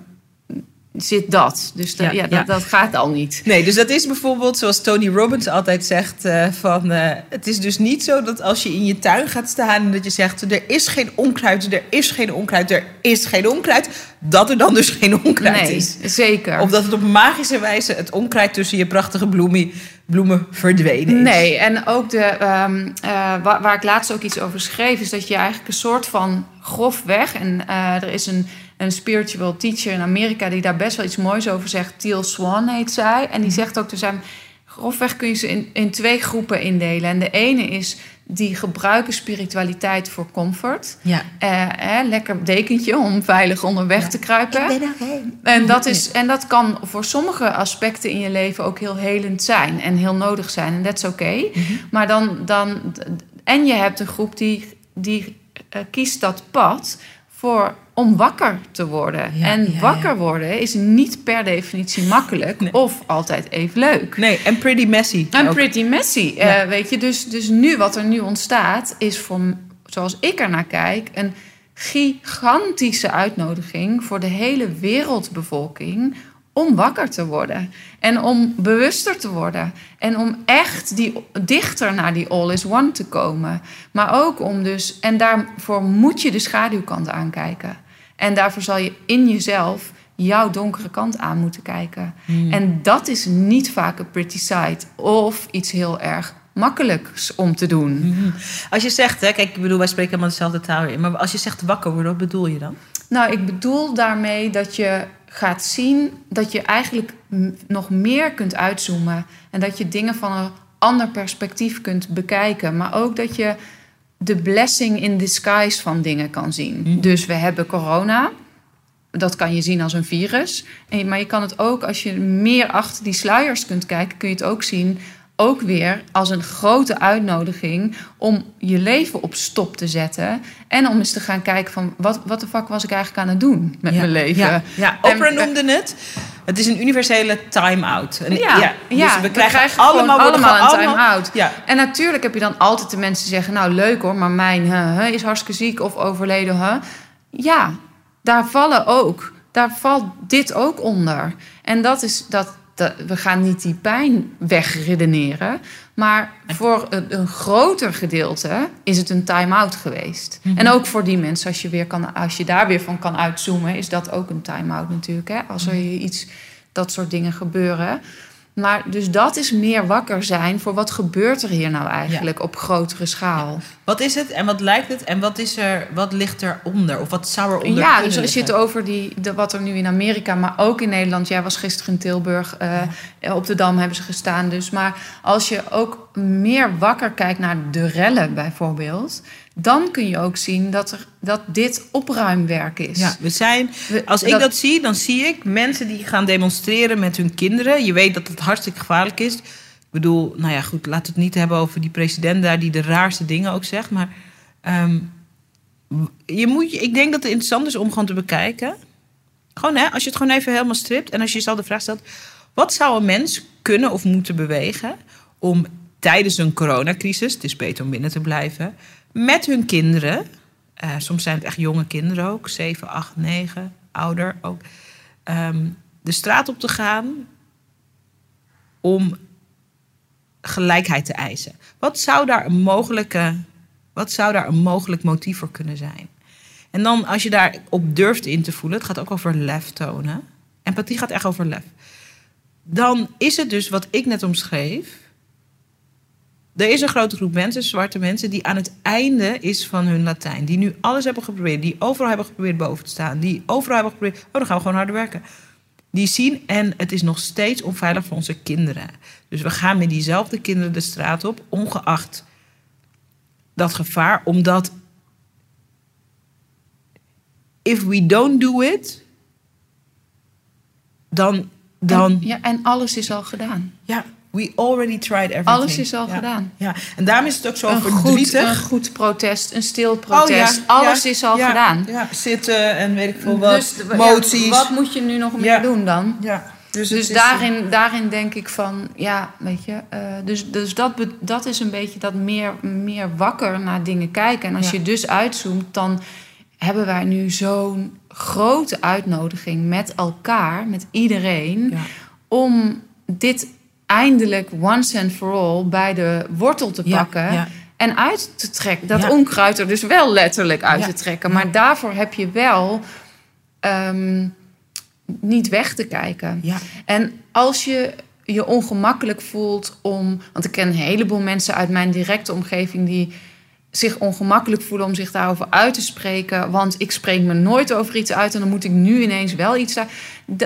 zit dat. Dus Ja, ja, ja. Dat, gaat al niet. Nee, dus dat is bijvoorbeeld zoals Tony Robbins altijd zegt: eh, van eh, het is dus niet zo dat als je in je tuin gaat staan en dat je zegt: er is geen onkruid, er is geen onkruid, er is geen onkruid, dat er dan dus geen onkruid Nee, is. zeker. Of dat het op magische wijze het onkruid tussen je prachtige bloemie, bloemen verdwenen is. Nee, en ook de, ehm, eh, waar, waar ik laatst ook iets over schreef, is dat je eigenlijk een soort van grofweg. En er is een, een spiritual teacher in Amerika die daar best wel iets moois over zegt. Teal Swan heet zij. En die zegt ook, er zijn, grofweg kun je ze in, in twee groepen indelen. En de ene is die gebruiken spiritualiteit voor comfort. Ja. Eh, lekker dekentje om veilig onderweg Ja. te kruipen. er heen. En dat, is, en dat kan voor sommige aspecten in je leven ook heel helend zijn en heel nodig zijn. En dat is oké. Mhm. Maar dan, dan. En je hebt een groep die, die eh, kiest dat pad voor om wakker te worden. Ja, en ja, wakker ja. worden is niet per definitie makkelijk Nee. of altijd even leuk. Nee, en pretty messy. En ook. pretty messy, eh, weet je. Dus, dus nu, wat er nu ontstaat, is voor, zoals ik er naar kijk... een gigantische uitnodiging voor de hele wereldbevolking... om wakker te worden. En om bewuster te worden. En om echt die, dichter naar die all-is-one te komen. Maar ook om dus... En daarvoor moet je de schaduwkant aankijken. En daarvoor zal je in jezelf jouw donkere kant aan moeten kijken. En dat is niet vaak een pretty sight of iets heel erg makkelijks om te doen. Mhm. Als je zegt, hè, kijk, ik bedoel, wij spreken helemaal dezelfde taal in. Maar als je zegt wakker worden, wat bedoel je dan? Nou, ik bedoel daarmee dat je gaat zien dat je eigenlijk nog meer kunt uitzoomen. En dat je dingen van een ander perspectief kunt bekijken. Maar ook dat je de blessing in disguise van dingen kan zien. Mhm. Dus we hebben corona. Dat kan je zien als een virus. En, maar je kan het ook, als je meer achter die sluiers kunt kijken, kun je het ook zien. Ook weer als een grote uitnodiging om je leven op stop te zetten. En om eens te gaan kijken van wat, wat de fuck was ik eigenlijk aan het doen met ja, mijn leven. Ja, ja. En- Oprah noemde het. Het is een universele time-out. Ja, ja, dus we we krijgen, allemaal, allemaal een time-out. Ja, En natuurlijk heb je dan altijd de mensen die zeggen... nou, leuk hoor, maar mijn is hartstikke ziek of overleden. Ja, daar vallen ook. Daar valt dit ook onder. En dat is dat... dat we gaan niet die pijn wegredeneren. Maar voor een, een groter gedeelte is het een time-out geweest. Mhm. En ook voor die mensen, als je, weer kan, als je daar weer van kan uitzoomen... is dat ook een time-out natuurlijk. Hè? Als er Mhm. iets, dat soort dingen gebeuren... Maar dus dat is meer wakker zijn voor wat gebeurt er hier nou eigenlijk op grotere schaal. Wat is het en wat lijkt het en wat, is er, wat ligt eronder? Of wat zou eronder Ja, kunnen dus als je het over die, de, wat er nu in Amerika, maar ook in Nederland. Jij was gisteren in Tilburg, eh, op de Dam hebben ze gestaan. Dus, maar als je ook meer wakker kijkt naar de rellen bijvoorbeeld, dan kun je ook zien dat, er, dat dit opruimwerk is. Ja, we zijn, als ik dat... zie, dan zie ik mensen die gaan demonstreren met hun kinderen. Je weet dat het hartstikke gevaarlijk is. Ik bedoel, nou ja, goed, we het niet hebben over die president daar die de raarste dingen ook zegt. Maar ehm, je moet, ik denk dat het interessant is om gewoon te bekijken. Gewoon hè, als je het gewoon even helemaal stript en als je jezelf de vraag stelt: wat zou een mens kunnen of moeten bewegen om tijdens een coronacrisis, het is beter om binnen te blijven, met hun kinderen, eh, soms zijn het echt jonge kinderen ook, 7, 8, 9, ouder ook, ehm, de straat op te gaan om gelijkheid te eisen. Wat zou daar een mogelijke, wat zou daar een mogelijk motief voor kunnen zijn? En dan als je daarop durft in te voelen, het gaat ook over lef tonen. Empathie gaat echt over lef. Dan is het dus wat ik net omschreef. Er is een grote groep mensen, zwarte mensen, die aan het einde is van hun Latijn. Die nu alles hebben geprobeerd. Die overal hebben geprobeerd boven te staan. Die overal hebben geprobeerd. Oh, dan gaan we gewoon harder werken. Die zien en het is nog steeds onveilig voor onze kinderen. Dus we gaan met diezelfde kinderen de straat op, ongeacht dat gevaar, omdat if we don't do it, dan. dan en, ja, en alles is al gedaan. Ja, we already tried everything. Alles is al gedaan. Ja, en daarom is het ook zo een verdrietig. Goed, een goed protest, een stil protest. Oh, ja, alles is al gedaan. Ja, zitten en weet ik veel wat. Dus, moties. wat moet je nu nog meer doen dan? Ja. Dus, dus daarin, daarin denk ik van, ja, weet je, uh, dus, dus dat, dat is een beetje dat meer, meer wakker naar dingen kijken. En als je dus uitzoomt, dan hebben wij nu zo'n grote uitnodiging met elkaar, met iedereen, om dit eindelijk once and for all bij de wortel te pakken. En uit te trekken. Dat onkruid er dus wel letterlijk uit te trekken. Maar daarvoor heb je wel um, niet weg te kijken. En als je je ongemakkelijk voelt om. Want ik ken een heleboel mensen uit mijn directe omgeving die zich ongemakkelijk voelen om zich daarover uit te spreken. Want ik spreek me nooit over iets uit en dan moet ik nu ineens wel iets zeggen.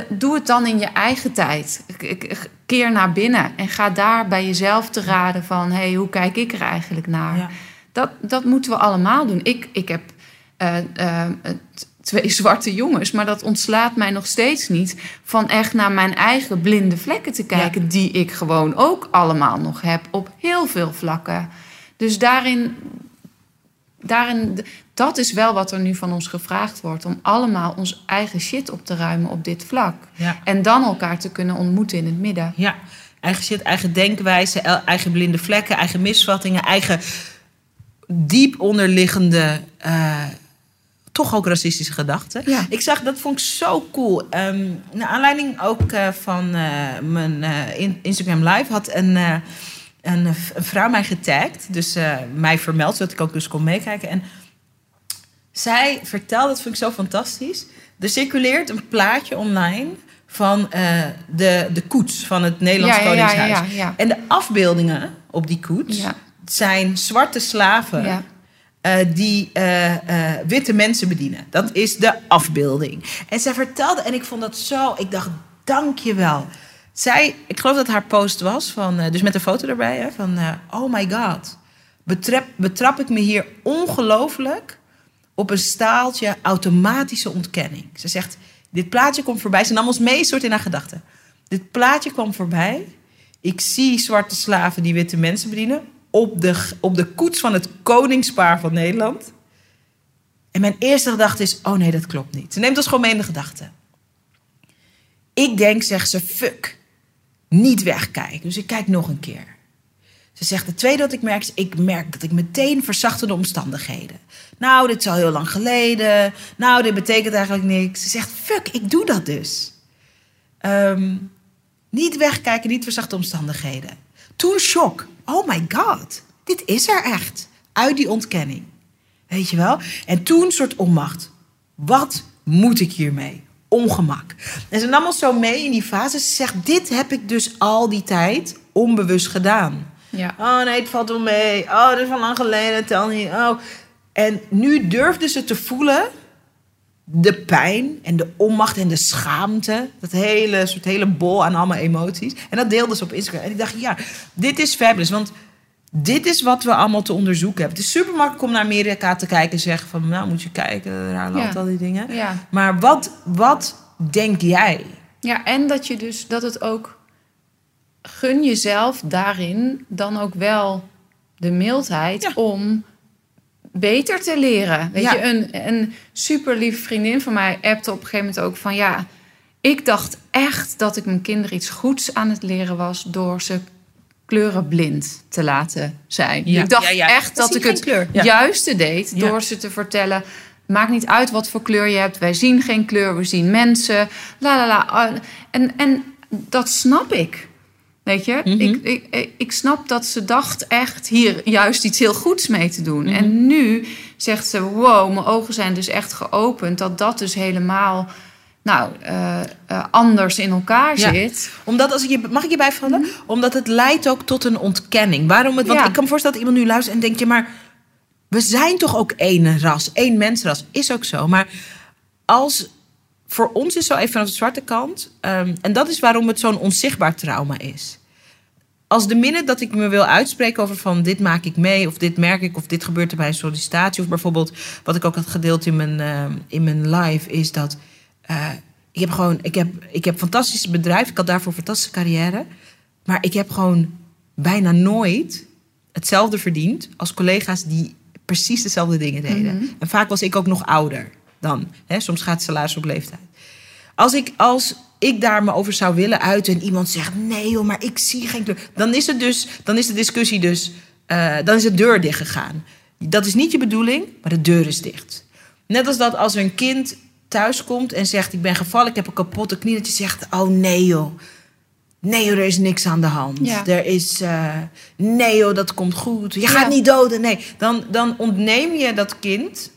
Doe het dan in je eigen tijd. Keer naar binnen en ga daar bij jezelf te raden van... hé, hey, hoe kijk ik er eigenlijk naar? Dat, dat moeten we allemaal doen. Ik, ik heb uh, uh, twee zwarte jongens, maar dat ontslaat mij nog steeds niet... van echt naar mijn eigen blinde vlekken te kijken... die ik gewoon ook allemaal nog heb op heel veel vlakken. Dus daarin, daarin, dat is wel wat er nu van ons gevraagd wordt. Om allemaal ons eigen shit op te ruimen op dit vlak. Ja. En dan elkaar te kunnen ontmoeten in het midden. Ja, eigen shit, eigen denkwijze, eigen blinde vlekken, eigen misvattingen, eigen diep onderliggende. Uh, toch ook racistische gedachten. Ja. Ik zag, dat vond ik zo cool. Um, naar aanleiding ook uh, van uh, mijn Instagram Live had een een, een vrouw mij getagd. Dus uh, mij vermeld, zodat ik ook dus kon meekijken. En zij vertelde, dat vind ik zo fantastisch. Er circuleert een plaatje online van uh, de, de koets van het Nederlands ja, Koningshuis. Ja, en de afbeeldingen op die koets zijn zwarte slaven... Uh, die witte mensen bedienen. Dat is de afbeelding. En zij vertelde, en ik vond dat zo... Ik dacht, dank je wel. Zij, ik geloof dat haar post was, van, uh, dus met een foto erbij, hè, van uh, oh my god, betrap, betrap ik me hier ongelooflijk op een staaltje automatische ontkenning. Ze zegt, dit plaatje komt voorbij, ze nam ons mee soort in haar gedachten. Dit plaatje kwam voorbij, ik zie zwarte slaven die witte mensen bedienen op de, op de koets van het koningspaar van Nederland. En mijn eerste gedachte is, oh nee, dat klopt niet. Ze neemt ons gewoon mee in de gedachten. Ik denk, zegt ze, fuck niet wegkijken. Dus ik kijk nog een keer. Ze zegt, het tweede wat ik merk is, ik merk dat ik meteen verzachtende omstandigheden. Nou, dit is al heel lang geleden. Nou, dit betekent eigenlijk niks. Ze zegt, fuck, ik doe dat dus. Um, niet wegkijken, niet verzachte omstandigheden. Toen shock. Oh my god, dit is er echt. Uit die ontkenning. Weet je wel? En toen soort onmacht. Wat moet ik hiermee? Ongemak. En ze nam ons zo mee in die fase. Ze zegt, dit heb ik dus al die tijd onbewust gedaan. Ja. Oh nee, het valt wel mee. Oh, dat is van lang geleden. Tel niet. Oh. En nu durfde ze te voelen de pijn en de onmacht en de schaamte. Dat hele soort hele bol aan allemaal emoties. En dat deelde ze op Instagram. En ik dacht, ja, dit is fabulous. Want dit is wat we allemaal te onderzoeken hebben. Het is super makkelijk om naar Amerika te kijken en zeggen van... nou, moet je kijken, daar loopt al die dingen. Ja. Maar wat, wat denk jij? Ja, en dat je dus, dat het ook... gun jezelf daarin dan ook wel de mildheid om beter te leren. Weet je, een, een super vriendin van mij appte op een gegeven moment ook van... ja, ik dacht echt dat ik mijn kinderen iets goeds aan het leren was... door ze kleurenblind te laten zijn. ik dacht echt dat, ik het kleur. juiste deed door ze te vertellen. Maakt niet uit wat voor kleur je hebt. Wij zien geen kleur, we zien mensen. La la la. En, en dat snap ik. Weet je, Mhm. ik, ik, ik, ik snap dat ze dacht echt hier juist iets heel goeds mee te doen. Mhm. En nu zegt ze, wow, mijn ogen zijn dus echt geopend. Dat dat dus helemaal, nou, eh, eh, anders in elkaar Ja. zit. Omdat, als ik je, mag ik je bijvallen? Omdat het leidt ook tot een ontkenning. Waarom het? Want Ja. ik kan me voorstellen dat iemand nu luistert en denkt... Ja, maar we zijn toch ook één ras, één mensras. Is ook zo. Maar als... Voor ons is zo even vanaf de zwarte kant... ehm, en dat is waarom het zo'n onzichtbaar trauma is. Als de minute dat ik me wil uitspreken over van... dit maak ik mee, of dit merk ik, of dit gebeurt er bij een sollicitatie... of bijvoorbeeld, wat ik ook had gedeeld in mijn, ehm, in mijn live... is dat... eh, ik heb gewoon, ik heb, ik heb fantastische bedrijven. Ik had daarvoor een fantastische carrière. Maar ik heb gewoon bijna nooit hetzelfde verdiend als collega's die precies dezelfde dingen deden. En vaak was ik ook nog ouder dan. Hè? Soms gaat het salaris op leeftijd. Als ik, als ik daar me over zou willen uiten en iemand zegt: nee joh, maar ik zie geen kleur. Dan is, het dus, dan is de discussie dus, eh, dan is de deur dicht gegaan. Dat is niet je bedoeling, maar de deur is dicht. Net als dat als een kind thuis komt en zegt: Ik ben gevallen, ik heb een kapotte knie. Dat je zegt: Oh nee joh. Nee joh, er is niks aan de hand. Ja. Er is. eh, nee joh, dat komt goed. Je gaat Ja. niet doden. Nee. Dan, dan ontneem je dat kind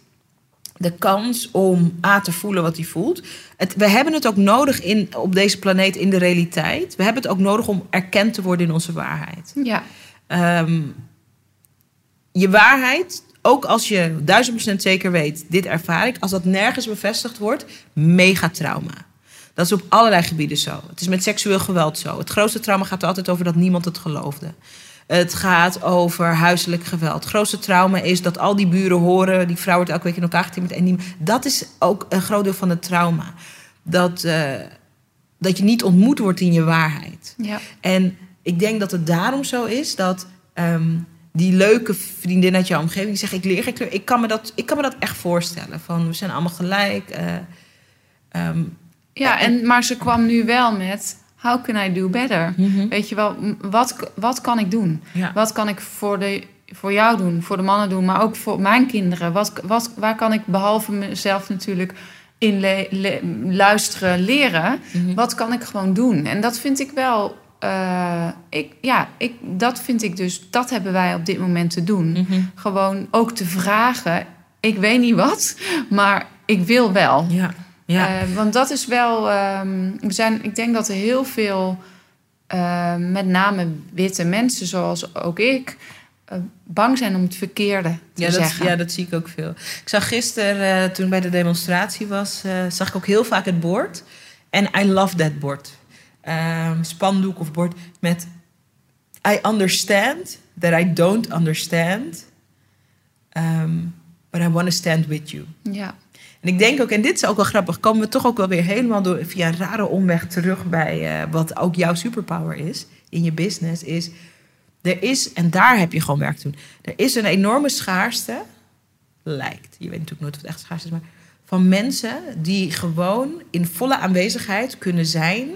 de kans om A te voelen wat hij voelt. Het, we hebben het ook nodig in, op deze planeet in de realiteit. We hebben het ook nodig om erkend te worden in onze waarheid. Ja, Ehm, je waarheid, ook als je duizend procent zeker weet, dit ervaar ik, als dat nergens bevestigd wordt, mega trauma. Dat is op allerlei gebieden zo. Het is met seksueel geweld zo. Het grootste trauma gaat er altijd over dat niemand het geloofde. Het gaat over huiselijk geweld. Het grootste trauma is dat al die buren horen, die vrouw wordt elke week in elkaar getimmerd. En die, dat is ook een groot deel van het trauma. Dat, eh, dat je niet ontmoet wordt in je waarheid. ja. En ik denk dat het daarom zo is dat ehm, die leuke vriendin uit jouw omgeving die zegt: Ik leer geen kleur. Ik kan me dat, ik kan me dat echt voorstellen. Van we zijn allemaal gelijk. eh, ehm, Ja, en, maar ze kwam nu wel met... How can I do better? Weet je wel, wat, wat kan ik doen? ja. Wat kan ik voor, de, voor jou doen, voor de mannen doen, maar ook voor mijn kinderen? Wat, wat, waar kan ik behalve mezelf natuurlijk in le- le- luisteren, leren? Mhm. Wat kan ik gewoon doen? En dat vind ik wel. Eh, ik, ja, ik, dat vind ik dus, dat hebben wij op dit moment te doen. Mhm. Gewoon ook te vragen. Ik weet niet wat, maar ik wil wel. ja. ja. Eh, want dat is wel. ehm, we zijn, ik denk dat er heel veel, eh, met name witte mensen zoals ook ik, bang zijn om het verkeerde te Ja dat, zeggen. ja, dat zie ik ook veel. Ik zag gisteren, toen ik bij de demonstratie was, zag ik ook heel vaak het bord. En I love that bord. Ehm, spandoek of bord met I understand that I don't understand. um, but I want to stand with you. ja. En ik denk ook, en dit is ook wel grappig, komen we toch ook wel weer helemaal door via een rare omweg terug bij eh, wat ook jouw superpower is in je business. Is er is, en daar heb je gewoon werk te doen. Er is een enorme schaarste, lijkt, je weet natuurlijk nooit het echt schaarste is, maar van mensen die gewoon in volle aanwezigheid kunnen zijn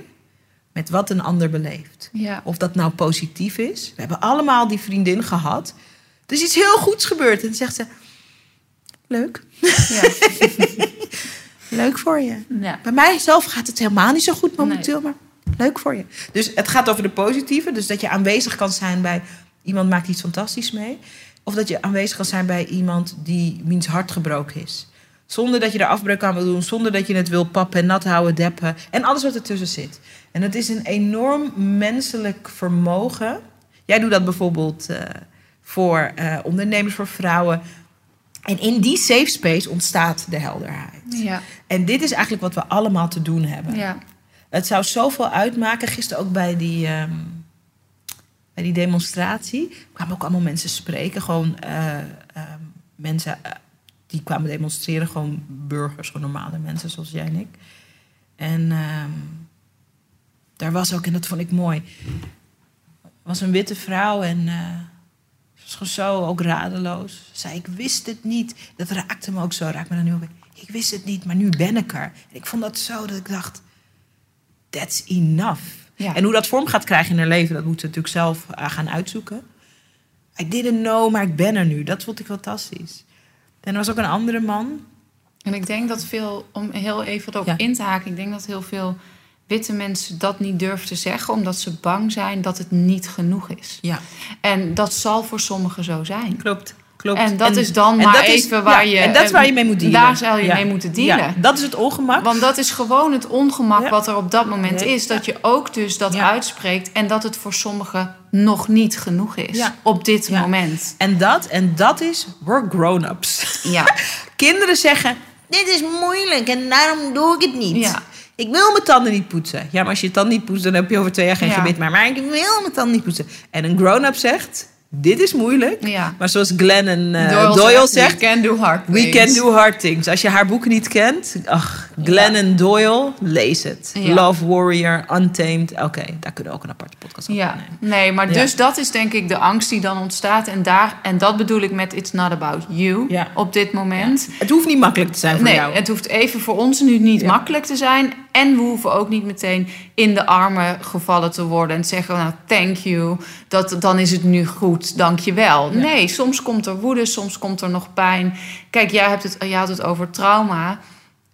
met wat een ander beleeft. Ja. Of dat nou positief is. We hebben allemaal die vriendin gehad. Er is iets heel goeds gebeurd. En dan zegt ze: Leuk. Ja. Leuk voor je. ja. Bij mijzelf gaat het helemaal niet zo goed momenteel, maar leuk voor je. Dus het gaat over de positieve. Dus dat je aanwezig kan zijn bij iemand maakt iets fantastisch mee. Of dat je aanwezig kan zijn bij iemand die wiens hart gebroken is. Zonder dat je er afbreuk aan wil doen. Zonder dat je het wil pappen en nat houden, deppen. En alles wat ertussen zit. En het is een enorm menselijk vermogen. Jij doet dat bijvoorbeeld eh, voor eh, ondernemers, voor vrouwen. En in die safe space ontstaat de helderheid. Ja. En dit is eigenlijk wat we allemaal te doen hebben. ja. Het zou zoveel uitmaken. Gisteren ook bij die, ehm, bij die demonstratie kwamen ook allemaal mensen spreken. Gewoon eh, ehm, mensen die kwamen demonstreren. Gewoon burgers, gewoon normale mensen zoals jij en ik. En ehm, daar was ook, en dat vond ik mooi, was een witte vrouw en eh, ze was gewoon zo ook radeloos. Ze zei, ik wist het niet. Dat raakte me ook zo, raakt me dan nu ook. Ik wist het niet, maar nu ben ik er. En ik vond dat zo dat ik dacht, that's enough. Ja. En hoe dat vorm gaat krijgen in haar leven, dat moeten we natuurlijk zelf eh, gaan uitzoeken. I didn't know, maar ik ben er nu. Dat vond ik fantastisch. En er was ook een andere man. En ik denk dat veel, om heel even erop Ja. in te haken, ik denk dat heel veel witte mensen dat niet durven te zeggen omdat ze bang zijn dat het niet genoeg is. Ja, En dat zal voor sommigen zo zijn. klopt. klopt. En dat is dan maar is- even waar ja, je... En dat is waar je mee moet dealen. Daar zou je Ja. mee moeten dealen. Ja, dat is het ongemak. Want dat is gewoon het ongemak wat er op dat moment Nee, is. Dat je ook dus dat uitspreekt en dat het voor sommigen nog niet genoeg is. Ja. Op dit Ja. moment. En dat, en dat is, we're grown-ups. Ja. Kinderen zeggen, dit is moeilijk en daarom doe ik het niet. Ja. Ik wil mijn tanden niet poetsen. Ja, maar als je je tanden niet poetst, dan heb je over twee jaar geen gebit meer. Maar ik wil mijn tanden niet poetsen. En een grown-up zegt, dit is moeilijk. Ja. Maar zoals Glenn en eh, Doyle, zegt, we can do hard we things. can do hard things. Als je haar boeken niet kent, ach, Glenn Ja. en Doyle, lees het. Ja. Love Warrior, Untamed. Oké, daar kunnen we ook een aparte podcast over Ja, opnemen. nee, maar dus dat is denk ik de angst die dan ontstaat. En, daar, en dat bedoel ik met it's not about you Ja. op dit moment. Het hoeft niet makkelijk te zijn voor Nee, jou. het hoeft even voor ons nu niet makkelijk te zijn. En we hoeven ook niet meteen in de armen gevallen te worden en te zeggen: Nou, thank you. Dat, dan is het nu goed, dank je wel. Ja. Nee, soms komt er woede, soms komt er nog pijn. Kijk, jij, hebt het, jij had het over trauma.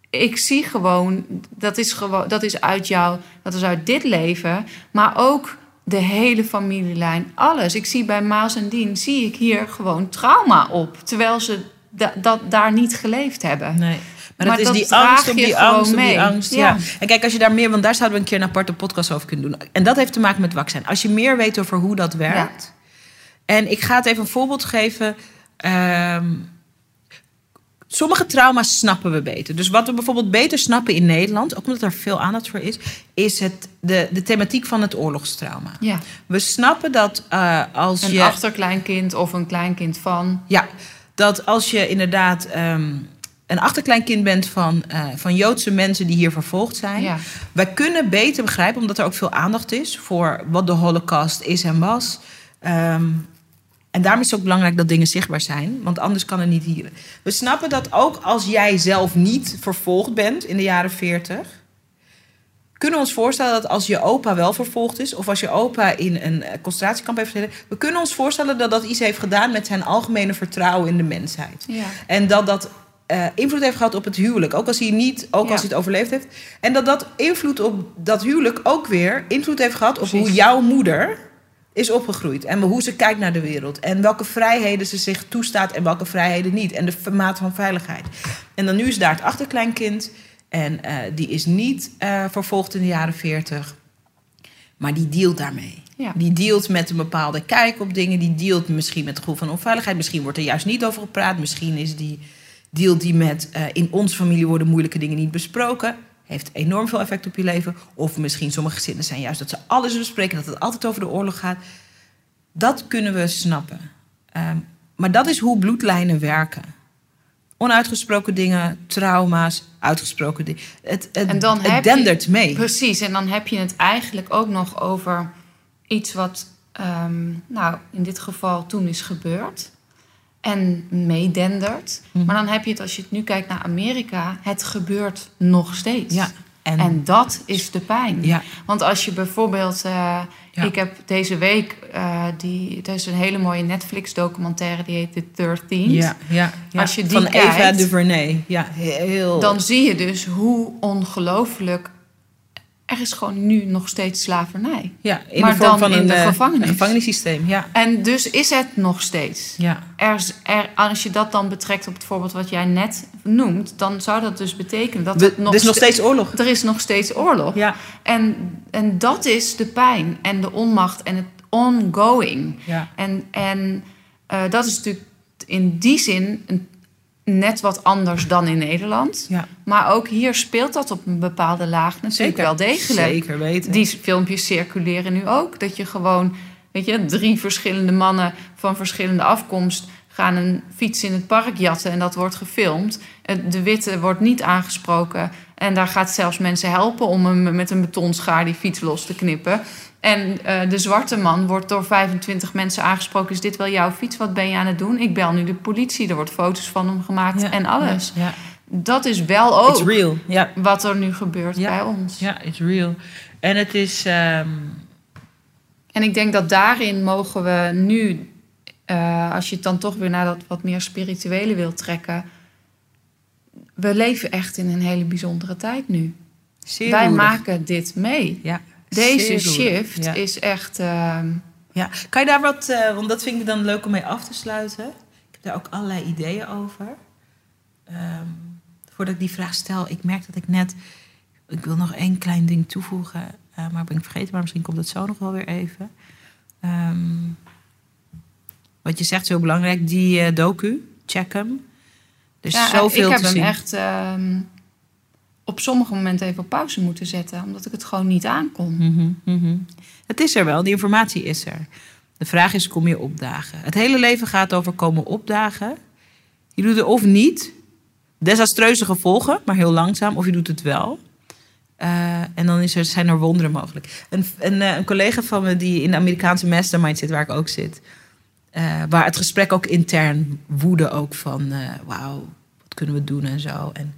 Ik zie gewoon, dat is, gewoon, dat is uit jou, dat is uit dit leven, maar ook de hele familielijn, alles. Ik zie bij Maas en Dien, zie ik hier gewoon trauma op, terwijl ze da- dat daar niet geleefd hebben. Nee. Maar, Maar dat is die angst op die angst op die angst. Ja. Ja. En kijk, als je daar meer, want daar zouden we een keer een aparte podcast over kunnen doen. En dat heeft te maken met vaccin. Als je meer weet over hoe dat werkt. En ik ga het even een voorbeeld geven. Ehm, sommige trauma's snappen we beter. Dus wat we bijvoorbeeld beter snappen in Nederland, ook omdat er veel aandacht voor is, is het, de, de thematiek van het oorlogstrauma. Ja, We snappen dat eh, als een je. achterkleinkind of een kleinkind van. Ja, dat als je inderdaad ehm, een achterkleinkind bent van, eh, van Joodse mensen die hier vervolgd zijn. Ja. Wij kunnen beter begrijpen, omdat er ook veel aandacht is voor wat de Holocaust is en was. Ehm, en daarom is het ook belangrijk dat dingen zichtbaar zijn, want anders kan het niet hier. We snappen dat ook als jij zelf niet vervolgd bent in de jaren 40, kunnen we ons voorstellen dat als je opa wel vervolgd is, of als je opa in een eh, concentratiekamp heeft gezeten, we kunnen ons voorstellen dat dat iets heeft gedaan met zijn algemene vertrouwen in de mensheid. Ja. En dat dat eh, invloed heeft gehad op het huwelijk. Ook als hij, niet, ook Ja. als hij het overleefd heeft. En dat dat invloed op dat huwelijk ook weer invloed heeft gehad op hoe jouw moeder is opgegroeid. En hoe ze kijkt naar de wereld. En welke vrijheden ze zich toestaat en welke vrijheden niet. En de mate van veiligheid. En dan nu is daar het achterkleinkind. En eh, die is niet eh, vervolgd in de jaren 40. Maar die dealt daarmee. Ja. Die dealt met een bepaalde kijk op dingen. Die dealt misschien met het gevoel van onveiligheid. Misschien wordt er juist niet over gepraat. Misschien is die dealt die met eh, in onze familie worden moeilijke dingen niet besproken. Heeft enorm veel effect op je leven. Of misschien sommige gezinnen zijn juist dat ze alles bespreken. Dat het altijd over de oorlog gaat. Dat kunnen we snappen. Ehm, maar dat is hoe bloedlijnen werken. Onuitgesproken dingen, trauma's, uitgesproken dingen. Het, het, En dan het je- dendert mee. Precies, en dan heb je het eigenlijk ook nog over iets wat, ehm, nou, in dit geval toen is gebeurd. En meedendert. Mhm. Maar dan heb je het, als je het nu kijkt naar Amerika, het gebeurt nog steeds. Ja, en, En dat is de pijn. ja, Want als je bijvoorbeeld, eh, Ja. ik heb deze week, eh, die, er is een hele mooie Netflix-documentaire die heet The 13 ja, ja, ja. Als je die Van Eva kijkt, DuVernay. Ja, heel. Dan zie je dus hoe ongelooflijk. Er is gewoon nu nog steeds slavernij. ja, in maar de vorm dan van in een de eh, gevangenis. gevangenissysteem. Ja, En dus is het nog steeds. ja. Er, er, als je dat dan betrekt op het voorbeeld wat jij net noemt, dan zou dat dus betekenen dat het nog, er is nog ste- steeds oorlog. er is nog steeds oorlog. Ja, En, en dat is de pijn en de onmacht en het ongoing. ja. En, en eh, dat is natuurlijk in die zin een, net wat anders dan in Nederland. ja. Maar ook hier speelt dat op een bepaalde laag natuurlijk Zeker. wel degelijk. Zeker weten. Die filmpjes circuleren nu ook. Dat je gewoon, weet je, drie verschillende mannen van verschillende afkomst gaan een fiets in het park jatten en dat wordt gefilmd. De witte wordt niet aangesproken en daar gaat zelfs mensen helpen om hem met een betonschaar die fiets los te knippen. En eh, de zwarte man wordt door 25 mensen aangesproken. Is dit wel jouw fiets? Wat ben je aan het doen? Ik bel nu de politie. Er wordt foto's van hem gemaakt Ja, en alles. Ja, ja. Dat is wel It's ook real. Ja, wat er nu gebeurt bij ons. ja, it's real. En het is... ehm, En ik denk dat daarin mogen we nu, eh, als je het dan toch weer naar dat wat meer spirituele wilt trekken. We leven echt in een hele bijzondere tijd nu. Zeer wij maken dit mee. Ja, Deze shift Ja. is echt. ehm, Ja, kan je daar wat, eh, want dat vind ik dan leuk om mee af te sluiten. Ik heb daar ook allerlei ideeën over. Ehm, voordat ik die vraag stel, ik merk dat ik net, ik wil nog één klein ding toevoegen, eh, maar ben ik vergeten, maar misschien komt het zo nog wel weer even. Ehm, wat je zegt, zo belangrijk, die eh, docu, check hem. Er is ja, zoveel ik heb te hem zien. echt op sommige momenten even pauze moeten zetten, omdat ik het gewoon niet aankon. Mhm, mhm. Het is er wel, die informatie is er. De vraag is, kom je opdagen? Het hele leven gaat over komen opdagen. Je doet het of niet. Desastreuze gevolgen, maar heel langzaam. Of je doet het wel. Eh, en dan is er, zijn er wonderen mogelijk. Een, een, eh, een collega van me die in de Amerikaanse mastermind zit, waar ik ook zit. eh, waar het gesprek ook intern woedde ook van... wauw, wat kunnen we doen en zo. En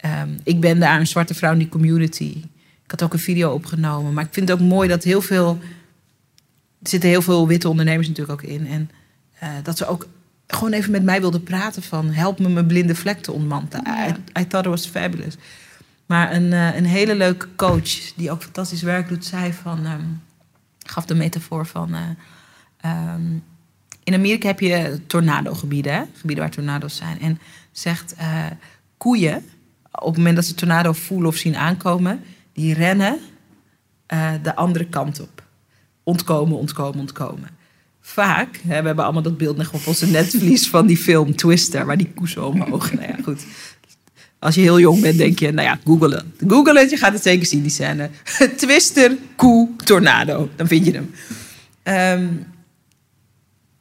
ehm, ik ben daar een zwarte vrouw in die community. Ik had ook een video opgenomen. Maar ik vind het ook mooi dat heel veel... Er zitten heel veel witte ondernemers natuurlijk ook in. En eh, dat ze ook gewoon even met mij wilden praten van... help me mijn blinde vlek te ontmantelen. Ja. I, I thought it was fabulous. Maar een, eh, een hele leuke coach die ook fantastisch werk doet... zei van... ehm, gaf de metafoor van... eh, ehm, in Amerika heb je tornadogebieden, hè? gebieden waar tornado's zijn. En zegt koeien, op het moment dat ze tornado voelen of zien aankomen, die rennen eh, de andere kant op. Ontkomen, ontkomen, ontkomen. Vaak, hè, we hebben allemaal dat beeld nog op onze netvlies van die film Twister, waar die koe zo omhoog. nou ja, goed. Als je heel jong bent, denk je, nou ja. Google het, je gaat het zeker zien, die scène. Twister, koe, tornado. Dan vind je hem. Ehm,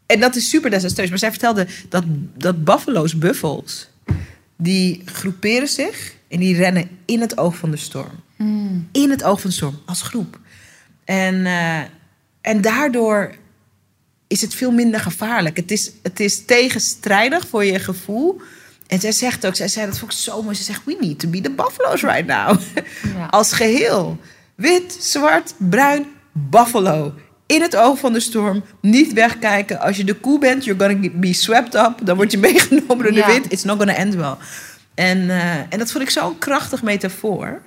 en dat is super desastreus. Maar zij vertelde dat, dat buffalo's, buffels, die groeperen zich en die rennen in het oog van de storm. In het oog van de storm, als groep. En, eh, en daardoor is het veel minder gevaarlijk. Het is, het is tegenstrijdig voor je gevoel. En zij zegt ook, zij zei dat vond ik zo mooi. Ze zegt, we need to be the buffalo's right now. Ja. Als geheel. Wit, zwart, bruin, buffalo. In het oog van de storm. Niet wegkijken. Als je de koe bent, you're gonna be swept up. Dan word je meegenomen door de Ja. wind. It's not gonna end well. En, eh, en dat vond ik zo'n krachtig metafoor.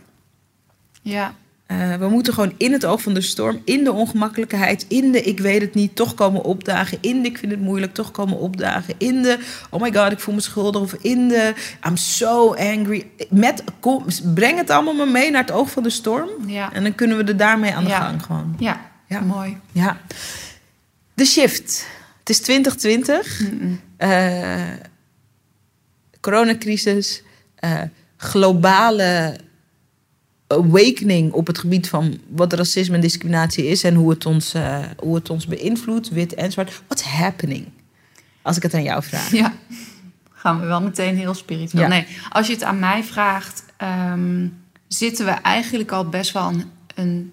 Ja. Eh, we moeten gewoon in het oog van de storm, in de ongemakkelijkheid, in de ik weet het niet, toch komen opdagen, in de ik vind het moeilijk, toch komen opdagen, in de oh my god, ik voel me schuldig, of in de I'm so angry. Met, kom, breng het allemaal maar mee naar het oog van de storm Ja. en dan kunnen we er daarmee aan de Ja. gang gewoon. Ja. Ja. mooi. Ja. De shift. Het is 2020. Mm-mm. Eh, coronacrisis. eh, globale awakening op het gebied van wat racisme en discriminatie is en hoe het ons, eh, hoe het ons beïnvloedt, wit en zwart. What's happening? Als ik het aan jou vraag. Ja. Gaan we wel meteen heel spiritueel. Ja. Nee, als je het aan mij vraagt, ehm, zitten we eigenlijk al best wel een, een.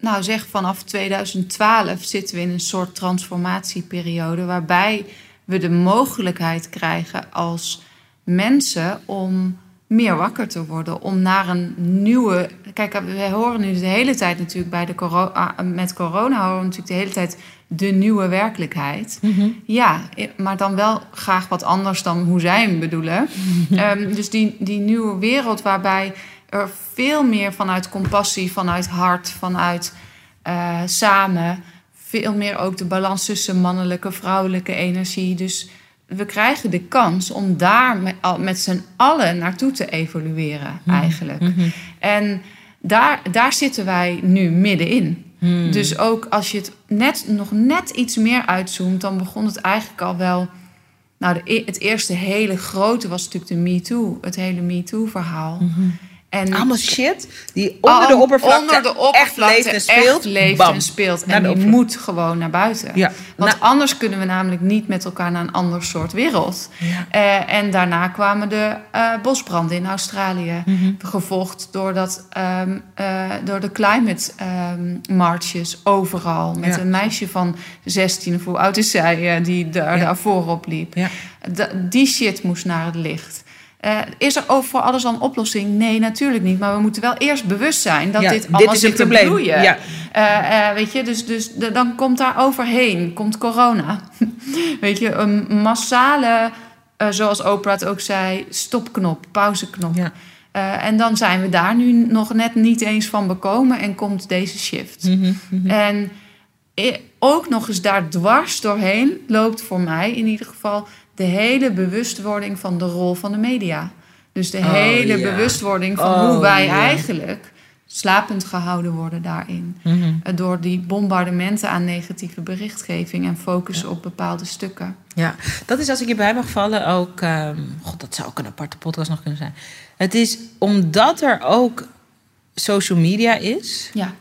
Nou, zeg vanaf 2012 zitten we in een soort transformatieperiode. waarbij we de mogelijkheid krijgen als mensen om meer wakker te worden. Om naar een nieuwe. Kijk, we horen nu de hele tijd natuurlijk bij de corona. Met corona horen we natuurlijk de hele tijd de nieuwe werkelijkheid. Ja, i- maar dan wel graag wat anders dan hoe zij hem bedoelen. Ehm, dus die, die nieuwe wereld waarbij er veel meer vanuit compassie, vanuit hart, vanuit eh, samen... veel meer ook de balans tussen mannelijke, vrouwelijke energie. Dus we krijgen de kans om daar met, met z'n allen naartoe te evolueren eigenlijk. En daar, daar zitten wij nu middenin. Dus ook als je het net, nog net iets meer uitzoomt, dan begon het eigenlijk al wel. Nou, de, e- het eerste hele grote was natuurlijk de Me Too, het hele Me Too-verhaal. En Allemaal shit die onder de al- oppervlakte, onder de oppervlakte echt leeft en speelt. echt leeft Bam. en speelt. Naar En de die moet gewoon naar buiten. Ja. Want Nou- anders kunnen we namelijk niet met elkaar naar een ander soort wereld. Ja. Eh, en daarna kwamen de eh, bosbranden in Australië. Mhm. Gevolgd door, dat, ehm, eh, door de climate ehm, marches overal. Met Ja. een meisje van 16, of hoe oud is zij, die daar, Ja. daar voorop liep. Die shit moest naar het licht. Eh, is er ook voor alles al een oplossing? Nee, natuurlijk niet. Maar we moeten wel eerst bewust zijn dat Ja, dit dit allemaal is het zit te probleem. bloeien. Ja. Eh, eh, weet je, dus, dus de- dan komt daar overheen, komt corona. weet je, een massale, zoals Oprah het ook zei, stopknop, pauzeknop. Ja. Uh, en dan zijn we daar nu nog net niet eens van bekomen en komt deze shift. Mhm, mhm. En ook nog eens daar dwars doorheen loopt voor mij in ieder geval de hele bewustwording van de rol van de media. Dus de Oh, hele ja. bewustwording van Oh, hoe wij ja. eigenlijk slapend gehouden worden daarin. Mhm. Eh, Door die bombardementen aan negatieve berichtgeving en focussen op bepaalde stukken. Ja, dat is als ik hierbij mag vallen ook. ehm, God, dat zou ook een aparte podcast nog kunnen zijn. Het is omdat er ook social media is. Ja,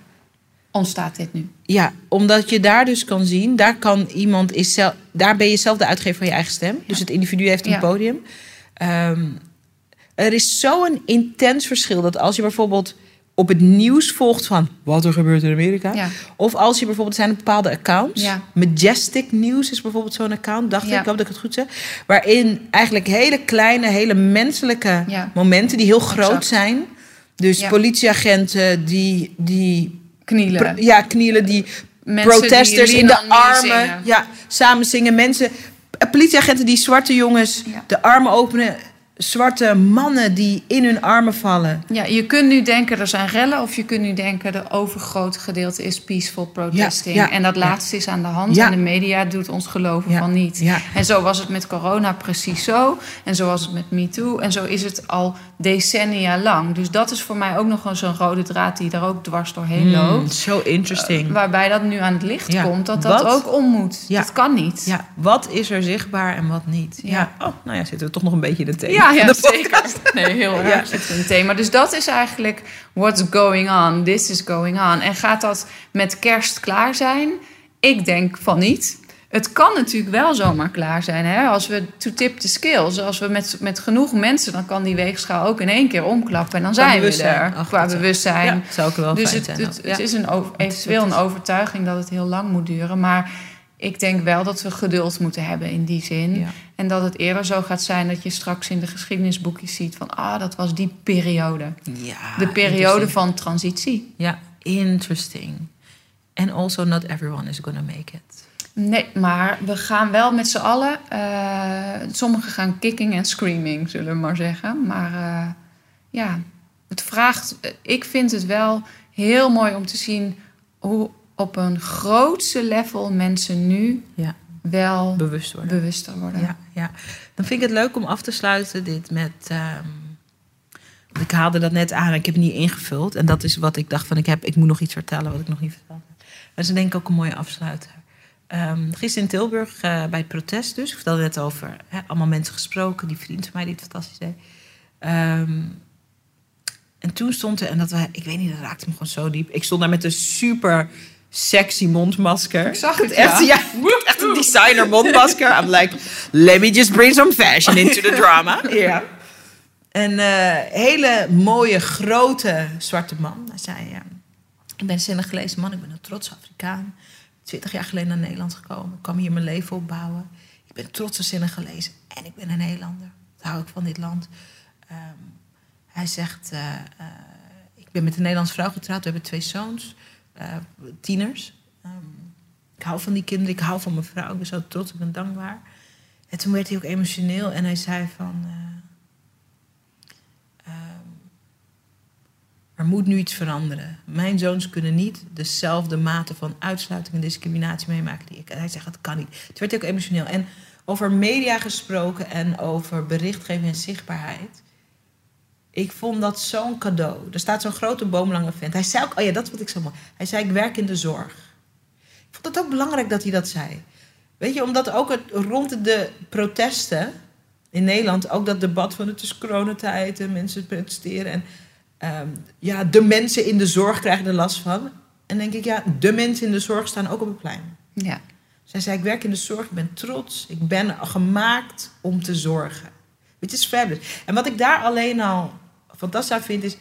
ontstaat dit nu. Ja, omdat je daar dus kan zien, daar kan iemand is zelf, daar ben je zelf de uitgever van je eigen stem. Dus het individu heeft een Ja. podium. Ehm, er is zo'n intens verschil dat als je bijvoorbeeld op het nieuws volgt van wat er gebeurt in Amerika, Ja. of als je bijvoorbeeld zijn bepaalde accounts, Ja. Majestic News is bijvoorbeeld zo'n account, dacht Ja. ik, ik hoop dat ik het goed zeg, waarin eigenlijk hele kleine, hele menselijke momenten die heel groot Exact. zijn. Dus politieagenten die, die Knielen. Ja, knielen die Mensen protesters die in de armen. Ja, samen zingen. Mensen, eh, politieagenten die zwarte jongens Ja. de armen openen. Zwarte mannen die in hun armen vallen. Ja, je kunt nu denken er zijn rellen, of je kunt nu denken de overgrote gedeelte is peaceful protesting. Ja, ja, en dat ja. laatste is aan de hand. En de media doet ons geloven van niet. ja. En zo was het met corona precies zo. En zo was het met MeToo. En zo is het al decennia lang. Dus dat is voor mij ook nog een zo'n rode draad die daar ook dwars doorheen loopt. Zo interesting. Waarbij dat nu aan het licht komt, dat dat Wat? ook om moet. Dat kan niet. ja, wat is er zichtbaar en wat niet? Ja. Oh, nou ja, zitten we toch nog een beetje in thema. Ja, zeker. Nee, heel erg Ja. zit in het thema. Dus dat is eigenlijk what's going on. This is going on. En gaat dat met kerst klaar zijn? Ik denk van niet. Het kan natuurlijk wel zomaar klaar zijn. Hè? Als we to tip the scales. Als we met, met genoeg mensen... dan kan die weegschaal ook in één keer omklappen. En dan zijn we er. Ach, qua bewustzijn. Ja, zou ook wel Dus het, zijn. het, het is een eventueel een overtuiging dat het heel lang moet duren. Maar ik denk wel dat we geduld moeten hebben in die zin. Ja. En dat het eerder zo gaat zijn dat je straks in de geschiedenisboekjes ziet van... ah, dat was die periode. Ja, De periode van transitie. Ja, interesting. And also not everyone is gonna make it. Nee, maar we gaan wel met z'n allen... eh, sommigen gaan kicking en screaming, zullen we maar zeggen. Maar eh, ja, het vraagt... Ik vind het wel heel mooi om te zien... hoe op een grootse level mensen nu Ja, wel bewust worden. bewuster worden. Ja, ja. Dan vind ik het leuk om af te sluiten dit met. ehm, ik haalde dat net aan en ik heb het niet ingevuld. En dat is wat ik dacht van ik heb, ik moet nog iets vertellen wat ik nog niet verteld heb. Dat is denk ik ook een mooie afsluiter. Ehm gisteren in Tilburg eh, bij het protest dus. Ik vertelde net over hè, allemaal mensen gesproken. Die vriend van mij die het fantastisch deed. Ehm, en toen stond er, en dat ik weet niet, dat raakte me gewoon zo diep. Ik stond daar met een super sexy mondmasker. Ik zag het, echt, ja. ja. Echt een designer mondmasker. I'm like, let me just bring some fashion into the drama. Ja. Een eh, hele mooie, grote zwarte man. Hij zei, ja, ik ben een Senegalees man, ik ben een trots Afrikaan. Twintig jaar geleden naar Nederland gekomen. Ik kwam hier mijn leven opbouwen. Ik ben trots als Senegalees en ik ben een Nederlander. Dat hou ik van dit land. Ehm, hij zegt, eh, eh, ik ben met een Nederlandse vrouw getrouwd. We hebben twee zoons, eh, tieners. Ehm, ik hou van die kinderen, ik hou van mijn vrouw. Ik ben zo trots, ik ben dankbaar. En toen werd hij ook emotioneel en hij zei van... eh, ehm, er moet nu iets veranderen. Mijn zoons kunnen niet dezelfde mate van uitsluiting en discriminatie meemaken die ik. En hij zegt, dat kan niet. Toen werd hij ook emotioneel. En over media gesproken en over berichtgeving en zichtbaarheid. Ik vond dat zo'n cadeau. Er staat zo'n grote boomlange vent. Hij zei ook, oh ja, dat is wat ik zo mooi. Hij zei, ik werk in de zorg. Ik vond het ook belangrijk dat hij dat zei. Weet je, omdat ook het, rond de protesten in Nederland, ook dat debat van het is coronatijd en mensen protesteren. En ehm, ja, de mensen in de zorg krijgen er last van. En denk ik, ja, de mensen in de zorg staan ook op het plein. Ja. Zij zei, ik werk in de zorg, ik ben trots. Ik ben gemaakt om te zorgen. Het is fabulous. En wat ik daar alleen al fantastisch vind is...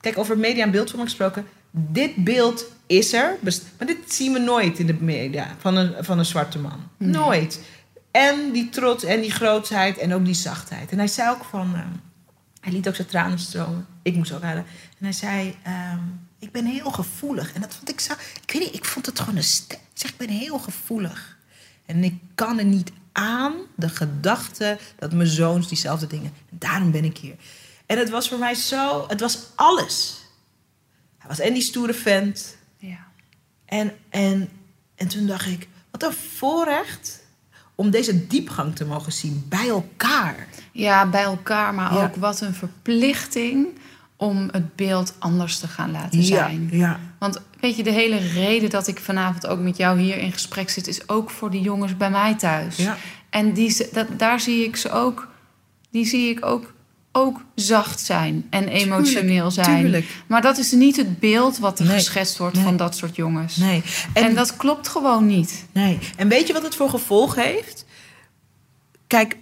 Kijk, over media en beeldvorming gesproken. Dit beeld is er. Maar dit zien we nooit in de media van een, van een zwarte man. Nooit. En die trots en die grootsheid en ook die zachtheid. En hij zei ook van... ehm, hij liet ook zijn tranen stromen. Ik moest ook huilen. En hij zei... ehm, ik ben heel gevoelig. En dat vond ik zo... Ik weet niet, ik vond het gewoon een stem. Ik zeg, ik ben heel gevoelig. En ik kan er niet aan de gedachte dat mijn zoons diezelfde dingen... Daarom ben ik hier. En het was voor mij zo, het was alles. Hij was en die stoere vent. Ja. En, en, en toen dacht ik, wat een voorrecht om deze diepgang te mogen zien bij elkaar. Ja, bij elkaar, maar Ja. ook wat een verplichting om het beeld anders te gaan laten zijn. ja. Want weet je, de hele reden dat ik vanavond ook met jou hier in gesprek zit, is ook voor die jongens bij mij thuis. Ja. En die, dat, daar zie ik ze ook, die zie ik ook, ook zacht zijn en emotioneel zijn. tuurlijk. Maar dat is niet het beeld wat er Nee, geschetst wordt nee. van dat soort jongens. Nee. En, dat klopt gewoon niet. Nee. En weet je wat het voor gevolg heeft? Kijk,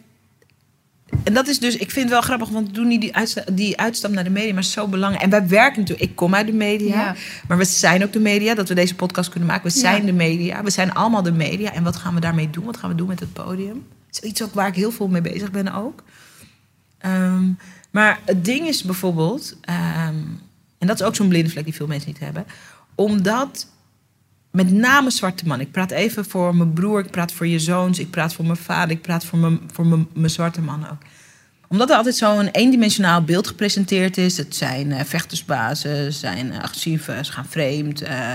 en dat is dus, ik vind het wel grappig, want we doen niet die, uitsta- die uitstap naar de media, maar zo belangrijk. En wij werken natuurlijk, ik kom uit de media, Ja. maar we zijn ook de media, dat we deze podcast kunnen maken. We zijn Ja. de media, we zijn allemaal de media. En wat gaan we daarmee doen? Wat gaan we doen met het podium? Iets ook waar ik heel veel mee bezig ben ook. Ehm, maar het ding is bijvoorbeeld, ehm, en dat is ook zo'n blinde vlek die veel mensen niet hebben, omdat met name zwarte man. Ik praat even voor mijn broer, ik praat voor je zoons, ik praat voor mijn vader, ik praat voor mijn, voor mijn, mijn zwarte man ook. Omdat er altijd zo'n eendimensionaal beeld gepresenteerd is. Het zijn eh, vechtersbazen, ze zijn eh, agressief, eh, ze gaan vreemd. eh,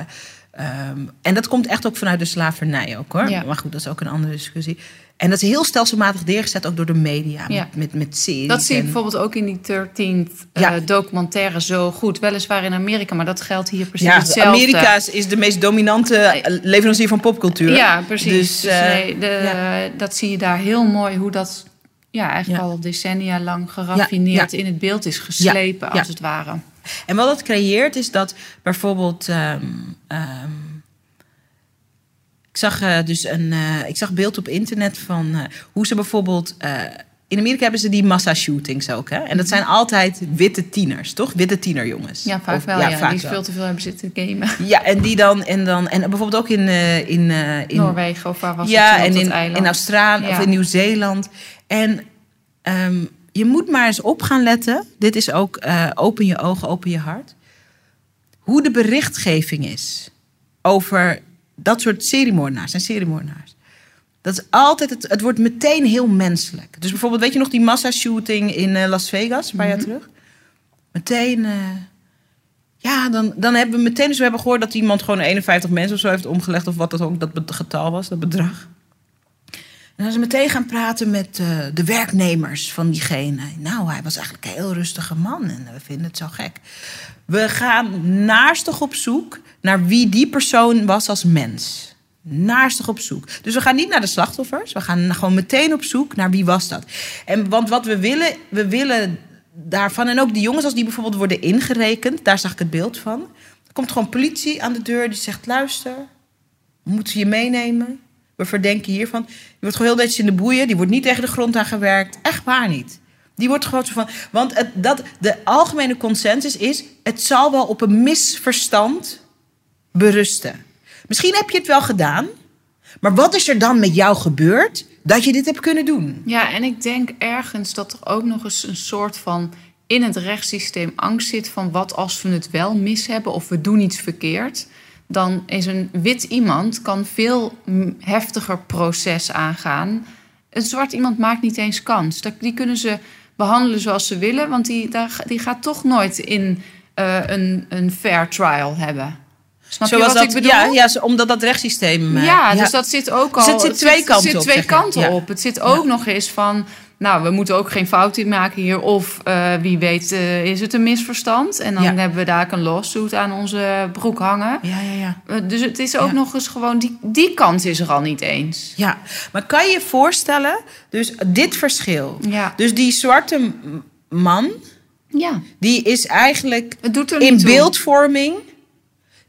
ehm, en dat komt echt ook vanuit de slavernij ook hoor. Ja. Maar goed, dat is ook een andere discussie. En dat is heel stelselmatig neergezet ook door de media. Ja. Met, met, met series. Dat zie en- bijvoorbeeld ook in die 13th eh, documentaire zo goed. Weliswaar in Amerika, maar dat geldt hier precies Ja, hetzelfde. Amerika is- is de meest dominante eh, leverancier van popcultuur. Ja, precies. Dus, Dus, eh, nee, de, ja. dat zie je daar heel mooi hoe dat ja, eigenlijk al decennia lang geraffineerd in het beeld is geslepen, als het ware. En wat dat creëert is dat bijvoorbeeld. ehm, ehm, ik zag eh, dus een. eh, ik zag beeld op internet van eh, hoe ze bijvoorbeeld. in Amerika hebben ze die massa-shootings ook. Hè? En dat zijn altijd witte tieners, toch? Witte tienerjongens. Ja, vaak Of- wel. Ja, vaak die wel. veel te veel hebben zitten gamen. Ja, en die dan. En, dan, en bijvoorbeeld ook in. in, in Noorwegen of waar was ja, het? op en in, eiland? in Australië of Ja. in Nieuw-Zeeland. En ehm, je moet maar eens op gaan letten. Dit is ook open je ogen, open je hart. Hoe de berichtgeving is over dat soort seriemoordenaars en seriemoordenaars. Dat is altijd, het, het wordt meteen heel menselijk. Dus bijvoorbeeld, weet je nog die massashooting in eh, Las Vegas, een paar jaar terug? Meteen, eh, ja, dan, dan hebben we meteen, dus we hebben gehoord dat iemand gewoon 51 mensen of zo heeft omgelegd, of wat dat ook dat getal was, dat bedrag. En dan ze meteen gaan praten met eh, de werknemers van diegene. Nou, hij was eigenlijk een heel rustige man en we vinden het zo gek. We gaan naarstig op zoek naar wie die persoon was als mens. Naarstig op zoek. Dus we gaan niet naar de slachtoffers. We gaan gewoon meteen op zoek naar wie was dat. En want wat we willen, we willen daarvan. En ook die jongens, als die bijvoorbeeld worden ingerekend, daar zag ik het beeld van. Er komt gewoon politie aan de deur die zegt: luister, we moeten je meenemen. We verdenken hiervan. Die wordt gewoon heel netjes in de boeien. Die wordt niet tegen de grond aangewerkt. Echt waar niet. Die wordt gewoon zo van. Want het, dat, de algemene consensus is: het zal wel op een misverstand berusten. Misschien heb je het wel gedaan. Maar wat is er dan met jou gebeurd dat je dit hebt kunnen doen? Ja, en ik denk ergens dat er ook nog eens een soort van in het rechtssysteem angst zit van wat als we het wel mis hebben of we doen iets verkeerd. Dan is een wit iemand kan veel heftiger proces aangaan. Een zwart iemand maakt niet eens kans. Die kunnen ze behandelen zoals ze willen, want die, daar, die gaat toch nooit in eh, een, een fair trial hebben. Snap je Zoals wat dat, ik bedoel? Ja, ja, omdat dat rechtssysteem. eh, Ja, dus dat zit ook al. Dus het zit twee kanten zit op, twee je. kanten op. Het zit ook nog eens van. Nou, we moeten ook geen fout in maken hier. Of eh, wie weet, eh, is het een misverstand? En dan Ja. hebben we daar een lawsuit aan onze broek hangen. Ja, ja, ja. Eh, dus het is ook Ja. nog eens gewoon. Die, die kant is er al niet eens. Ja, maar kan je je voorstellen, dus dit verschil. Ja. Dus die zwarte man, Ja. die is eigenlijk Het doet er in toe. beeldvorming.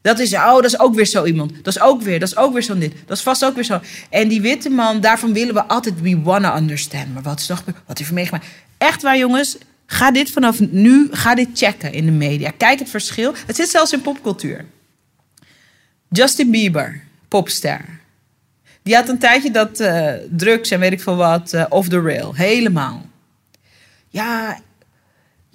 Dat is, oh, dat is ook weer zo iemand. Dat is ook weer, dat is ook weer zo'n dit. Dat is vast ook weer zo. En die witte man, daarvan willen we altijd, we wanna understand. Maar wat is toch, wat heeft hij meegemaakt? Echt waar, jongens. Ga dit vanaf nu, ga dit checken in de media. Kijk het verschil. Het zit zelfs in popcultuur. Justin Bieber, popster. Die had een tijdje dat eh, drugs en weet ik veel wat eh, off the rail. Helemaal. Ja,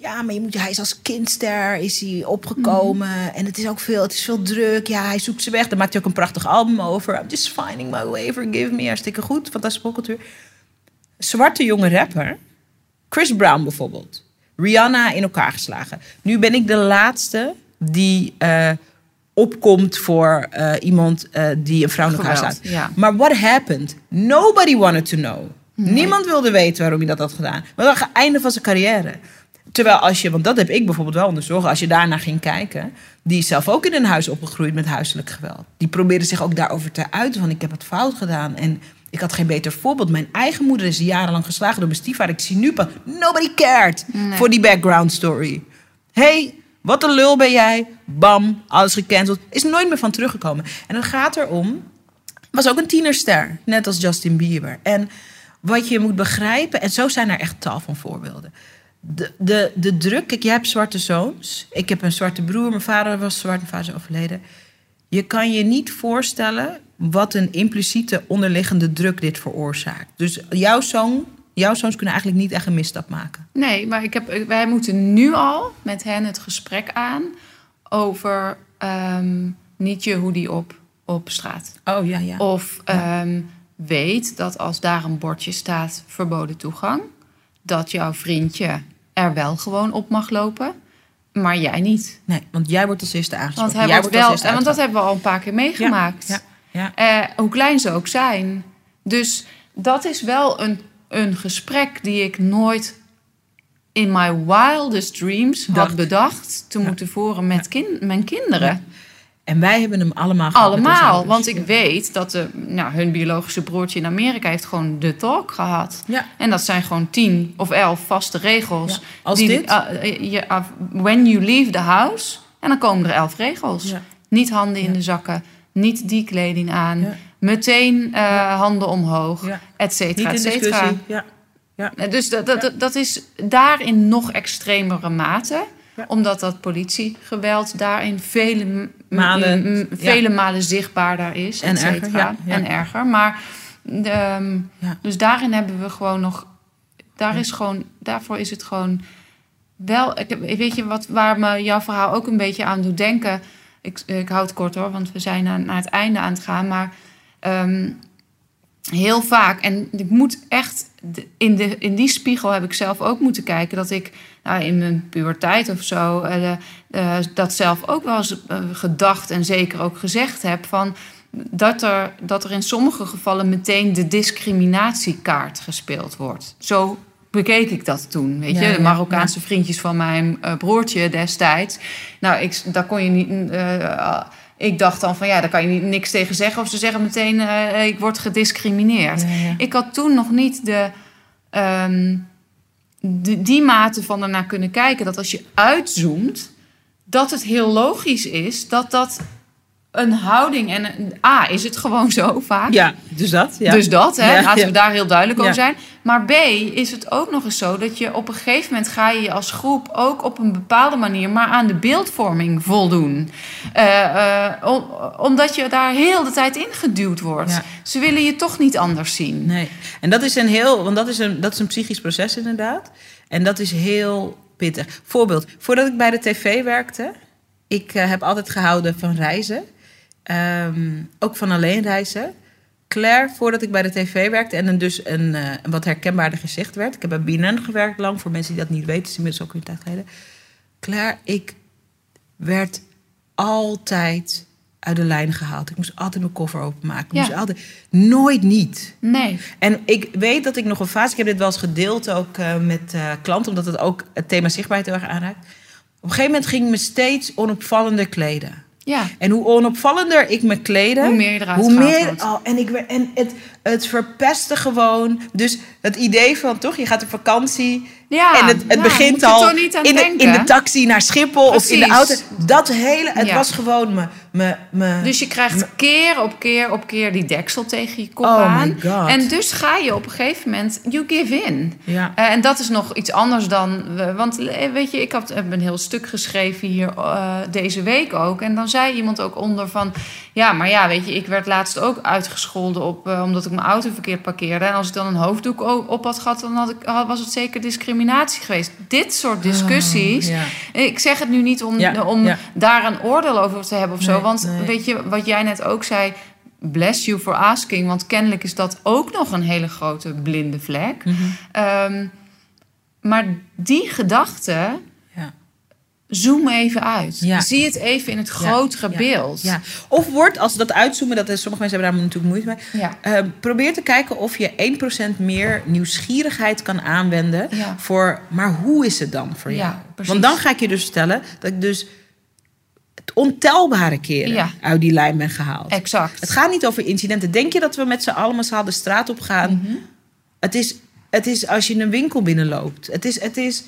ja, maar je moet, hij is als kindster is hij opgekomen. En het is ook veel, het is veel druk. Ja, hij zoekt ze weg. Daar maakt hij ook een prachtig album over. I'm just finding my way, forgive me. Hartstikke goed, fantastische popcultuur. Zwarte jonge rapper. Chris Brown bijvoorbeeld. Rihanna in elkaar geslagen. Nu ben ik de laatste die eh, opkomt voor eh, iemand eh, die een vrouw in elkaar slaat. ja. Maar what happened? Nobody wanted to know. Niemand wilde weten waarom hij dat had gedaan. Maar dat was het einde van zijn carrière. Terwijl als je, want dat heb ik bijvoorbeeld wel onderzocht, als je daarna ging kijken, die is zelf ook in een huis opgegroeid met huiselijk geweld. Die probeerde zich ook daarover te uiten van ik heb het fout gedaan en ik had geen beter voorbeeld. Mijn eigen moeder is jarenlang geslagen door mijn stiefvader. Ik zie nu pas, nobody cared voor die background story. hey, wat een lul ben jij. Bam, alles gecanceld. Is nooit meer van teruggekomen. En het gaat erom, was ook een tienerster, net als Justin Bieber. En wat je moet begrijpen, en zo zijn er echt tal van voorbeelden. De, de, de druk, kijk, jij hebt zwarte zoons. Ik heb een zwarte broer, mijn vader was zwart, mijn vader is overleden. Je kan je niet voorstellen wat een impliciete onderliggende druk dit veroorzaakt. Dus jouw zoon, jouw zoons kunnen eigenlijk niet echt een misstap maken. Nee, maar ik heb, wij moeten nu al met hen het gesprek aan over ehm, niet je hoodie op op straat. Oh ja, ja. Of ehm, weet dat als daar een bordje staat verboden toegang, dat jouw vriendje er wel gewoon op mag lopen, maar jij niet. Nee, want jij wordt als eerste Want aangesproken. hij Jij wordt wel, want dat hebben we al een paar keer meegemaakt. Ja, ja. Eh, hoe klein ze ook zijn. Dus dat is wel een, een gesprek die ik nooit in my wildest dreams had Dacht. bedacht te moeten voeren met mijn kinderen. En wij hebben hem allemaal gehad Allemaal. Want ik weet dat de, nou, hun biologische broertje in Amerika heeft gewoon de talk gehad. Ja. En dat zijn gewoon tien of elf vaste regels. Ja. Als die, dit? uh, je, uh, when you leave the house. En dan komen er elf regels. Ja. Niet handen in de zakken. Niet die kleding aan. Meteen eh, handen omhoog. Et cetera, Niet et cetera. Ja. Ja. Eh, Dus dat, dat, dat, dat is daarin nog extremere mate. Ja. Omdat dat politiegeweld daarin vele, Malen, vele malen zichtbaarder is. En erger. En erger. Maar ehm, dus daarin hebben we gewoon nog. Daar is gewoon, daarvoor is het gewoon wel. Ik, heb- weet je wat, waar me jouw verhaal ook een beetje aan doet denken? Ik, ik hou het kort hoor, want we zijn naar, naar het einde aan het gaan. Maar ehm, heel vaak, en ik moet echt in, de, in die spiegel heb ik zelf ook moeten kijken dat ik nou, in mijn puberteit of zo eh, eh, dat zelf ook wel eens eh, gedacht en zeker ook gezegd heb van dat er, dat er in sommige gevallen meteen de discriminatiekaart gespeeld wordt. Zo bekeek ik dat toen, weet Ja, je, de ja, Marokkaanse vriendjes van mijn broertje destijds. Nou, ik, daar kon je niet. eh, ik dacht dan van ja, daar kan je niet, niks tegen zeggen. Of ze zeggen meteen, ik word gediscrimineerd. Ik had toen nog niet de, ehm, die mate van ernaar kunnen kijken. Dat als je uitzoomt, dat het heel logisch is dat dat een houding en een, A, is het gewoon zo vaak. Ja, dus dat. Ja. Dus dat, hè, Ja, laten ja. we daar heel duidelijk over zijn. Maar B, is het ook nog eens zo dat je op een gegeven moment ga je je als groep ook op een bepaalde manier maar aan de beeldvorming voldoen. Eh, eh, om- omdat je daar heel de tijd in geduwd wordt. Ze willen je toch niet anders zien. Nee. En dat is een heel, want dat is een, dat is een psychisch proces inderdaad. En dat is heel pittig. Voorbeeld, voordat ik bij de tv werkte, ik eh, heb altijd gehouden van reizen. Ehm, ook van alleen reizen. Claire, voordat ik bij de tv werkte en een, dus een, eh, een wat herkenbaarder gezicht werd. Ik heb bij BNN gewerkt lang, voor mensen die dat niet weten, is inmiddels ook een tijd geleden. Claire, ik werd altijd uit de lijn gehaald. Ik moest altijd mijn koffer openmaken. Ik Ja. moest altijd, nooit niet. Nee. En ik weet dat ik nog een fase, ik heb dit wel eens gedeeld ook eh, met eh, klanten, omdat het ook het thema zichtbaarheid heel erg aanraakt. Op een gegeven moment ging ik me steeds onopvallender kleden. Ja. En hoe onopvallender ik me kleedde, Hoe meer je eruit hoe meer. Oh, en ik, en het, het verpestte gewoon. Dus het idee van toch, je gaat op vakantie. Ja, en het, het ja, begint al toch niet aan in de, in de taxi naar Schiphol of in de auto. Dat hele, het Ja. was gewoon me. me, me Dus je krijgt keer op keer op keer die deksel tegen je kop Oh my aan. God. En dus ga je op een gegeven moment, you give in. ja. Eh, en dat is nog iets anders dan. Want eh, weet je, ik had, heb een heel stuk geschreven hier eh, deze week ook. En dan zei iemand ook onder van. Ja, maar ja, weet je, ik werd laatst ook uitgescholden op, omdat ik mijn auto verkeerd parkeerde. En als ik dan een hoofddoek op had gehad, dan had ik, was het zeker discriminatie geweest. Dit soort discussies. Oh, ja. Ik zeg het nu niet om, Ja, om ja. daar een oordeel over te hebben of zo. Nee, want nee. weet je, wat jij net ook zei. Bless you for asking. Want kennelijk is dat ook nog een hele grote blinde vlek. Mhm. Ehm, maar die gedachte. Zoom even uit. Ja. Zie het even in het grotere ja, beeld. Ja. Of wordt, als dat uitzoomen, dat is, sommige mensen hebben daar natuurlijk moeite mee. Ja. Eh, probeer te kijken of je 1% meer nieuwsgierigheid kan aanwenden. Voor, maar hoe is het dan voor jou? Want dan ga ik je dus vertellen dat ik dus het ontelbare keren Ja. uit die lijn ben gehaald. Exact. Het gaat niet over incidenten. Denk je dat we met z'n allen massaal de straat op gaan? Mhm. het, is, het is als je een winkel binnenloopt. Het is, het is,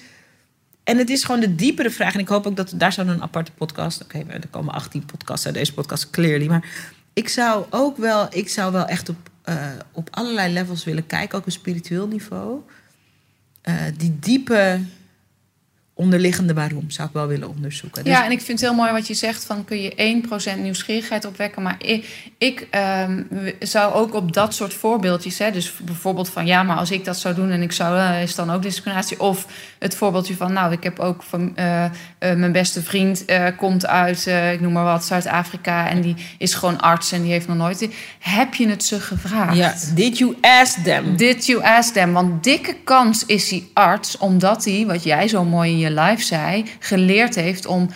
en het is gewoon de diepere vraag. En ik hoop ook dat daar zou een aparte podcast. Oké, er komen 18 podcasts uit deze podcast, clearly. Maar ik zou ook wel, ik zou wel echt op, eh, op allerlei levels willen kijken, ook op spiritueel niveau. Eh, die diepe onderliggende waarom zou ik wel willen onderzoeken. Dus- Ja, en ik vind het heel mooi wat je zegt van kun je 1% nieuwsgierigheid opwekken. Maar ik, ik ehm, zou ook op dat soort voorbeeldjes, hè, dus bijvoorbeeld van ja, maar als ik dat zou doen en ik zou, eh, is dan ook discriminatie. Of het voorbeeldje van nou, ik heb ook van eh, eh, mijn beste vriend eh, komt uit, eh, ik noem maar wat, Zuid-Afrika en die is gewoon arts en die heeft nog nooit. Heb je het ze gevraagd? ja, did you ask them? Did you ask them? Want dikke kans is hij arts, omdat hij, wat jij zo mooi in je live zei, geleerd heeft om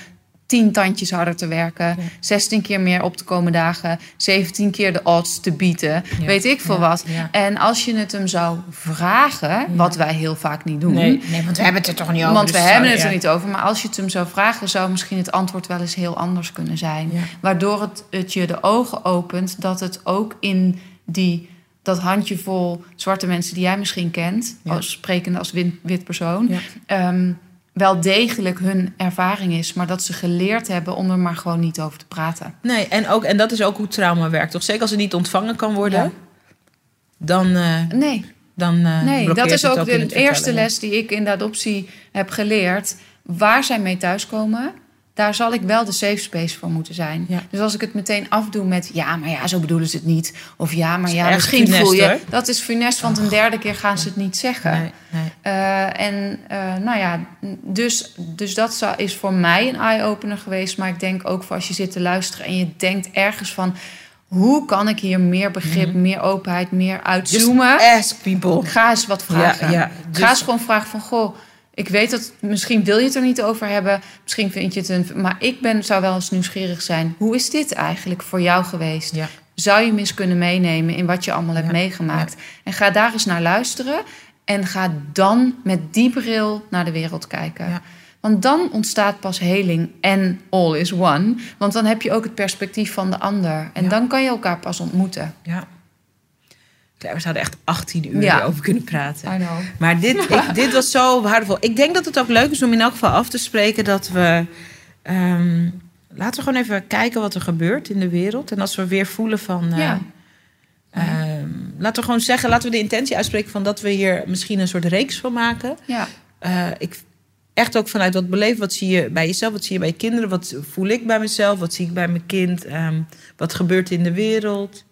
tien tandjes harder te werken, 16 keer meer op te komen dagen, 17 keer de odds te bieden, Ja, weet ik veel ja, wat. ja. En als je het hem zou vragen, wat wij heel vaak niet doen, Nee, nee, want we hebben het er toch niet over. want we dus hebben het er niet over. Maar als je het hem zou vragen, zou misschien het antwoord wel eens heel anders kunnen zijn. Waardoor het, het je de ogen opent dat het ook in die, dat handjevol zwarte mensen die jij misschien kent, als sprekende als wit, wit persoon, Ja. Wel degelijk hun ervaring is. Maar dat ze geleerd hebben om er maar gewoon niet over te praten. Nee, en, ook, en dat is ook hoe trauma werkt, toch? Zeker als het niet ontvangen kan worden, Ja. dan, eh, Nee, dan eh, nee dat is ook in de eerste les die ik in de adoptie heb geleerd. Waar zij mee thuiskomen, daar zal ik wel de safe space voor moeten zijn. Ja. Dus als ik het meteen afdoe met... ja, maar ja, zo bedoelen ze het niet. Of ja, maar ja, misschien funest, voel je... hoor. Dat is funest, want een derde keer gaan ze het niet zeggen. Nee, nee. Eh, en eh, nou ja, dus, dus dat zou- is voor mij een eye-opener geweest. Maar ik denk ook voor als je zit te luisteren en je denkt ergens van... hoe kan ik hier meer begrip, meer openheid, meer Mhm. Just uitzoomen? ask people. Ga eens wat vragen. Ja, ja, Ga eens gewoon vragen van... goh, ik weet dat misschien wil je het er niet over hebben. Misschien vind je het een... Maar ik ben, zou wel eens nieuwsgierig zijn. Hoe is dit eigenlijk voor jou geweest? Ja. Zou je eens kunnen meenemen in wat je allemaal hebt Ja, meegemaakt? En ga daar eens naar luisteren. En ga dan met die bril naar de wereld kijken. Want dan ontstaat pas heling en all is one. Want dan heb je ook het perspectief van de ander. En dan kan je elkaar pas ontmoeten. Ja. We zouden echt 18 uur Ja. hierover kunnen praten. Maar dit, ik, dit was zo waardevol. Ik denk dat het ook leuk is om in elk geval af te spreken dat we. ehm, laten we gewoon even kijken wat er gebeurt in de wereld. En als we weer voelen van. eh, Ja. ehm, laten we gewoon zeggen, laten we de intentie uitspreken van dat we hier misschien een soort reeks van maken. Ja. Eh, ik echt ook vanuit wat beleven, wat zie je bij jezelf, wat zie je bij je kinderen, wat voel ik bij mezelf, wat zie ik bij mijn kind, ehm, wat gebeurt in de wereld.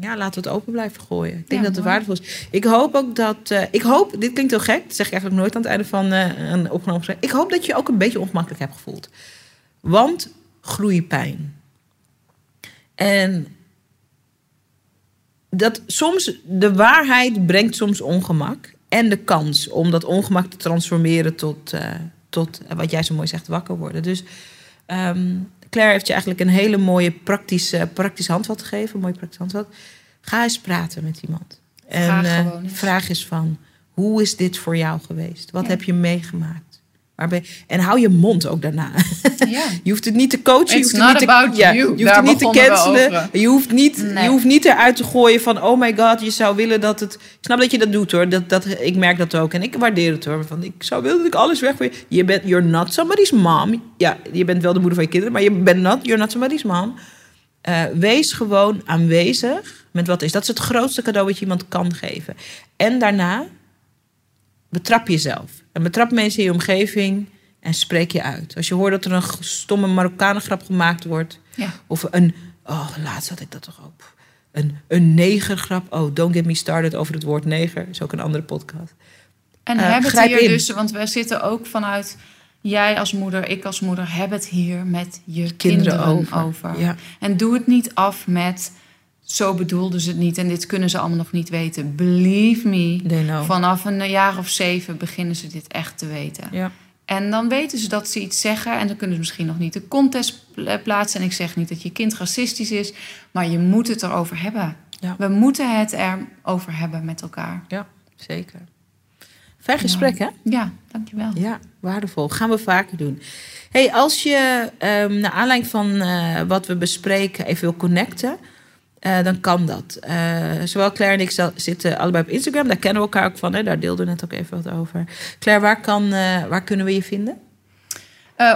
Ja, laten we het open blijven gooien. Ik denk Ja, dat het waardevol is. Ik hoop ook dat. eh, ik hoop, dit klinkt heel gek, dat zeg ik eigenlijk nooit aan het einde van eh, een opgenomen gesprek. Ik hoop dat je ook een beetje ongemakkelijk hebt gevoeld. Want groeipijn. En dat soms de waarheid brengt soms ongemak. En de kans om dat ongemak te transformeren tot, eh, tot wat jij zo mooi zegt, wakker worden. Dus ehm, Claire heeft je eigenlijk een hele mooie praktische, praktische handvat gegeven. Een mooie praktische handvat. Ga eens praten met iemand. Vraag en eh, gewoon eens. vraag eens van, hoe is dit voor jou geweest? Wat Ja. heb je meegemaakt? En hou je mond ook daarna. Ja. Je hoeft het niet te coachen. je hoeft het niet te, ja. Je hoeft Daar het niet te cancelen. Je hoeft, niet, Nee. je hoeft niet eruit te gooien van... oh my god, je zou willen dat het... Ik snap dat je dat doet hoor. Dat, dat, ik merk dat ook. En ik waardeer het hoor. Van, ik zou willen dat ik alles weg voor je... Je bent... You're not somebody's mom. Ja, je bent wel de moeder van je kinderen... maar je bent not... You're not somebody's mom. Eh, wees gewoon aanwezig met wat is. Dat is het grootste cadeau wat je iemand kan geven. En daarna betrap jezelf. En betrap mensen in je omgeving en spreek je uit. Als je hoort dat er een stomme Marokkanengrap gemaakt wordt... Ja. Of een, oh, laatst had ik dat toch ook. Een, een negergrap. Oh, don't get me started over het woord neger. is ook een andere podcast. En Eh, hebben het hier in. dus, want we zitten ook vanuit jij als moeder, ik als moeder, hebben het hier met je Kinderen kinderen, over. over. Ja. En doe het niet af met zo bedoelden ze het niet en dit kunnen ze allemaal nog niet weten. Believe me, vanaf een jaar of zeven beginnen ze dit echt te weten. Ja. En dan weten ze dat ze iets zeggen en dan kunnen ze misschien nog niet de contest pla- plaatsen. En ik zeg niet dat je kind racistisch is, maar je moet het erover hebben. Ja. We moeten het erover hebben met elkaar. ja, zeker. Fijn gesprek, hè? Ja, dankjewel. Ja, waardevol. Gaan we vaker doen. Hey, als je ehm naar aanleiding van eh, wat we bespreken even wil connecten, eh, dan kan dat. Eh, zowel Claire en ik zitten allebei op Instagram. Daar kennen we elkaar ook van. Hè? Daar deelden we net ook even wat over. Claire, waar, kan, eh, waar kunnen we je vinden?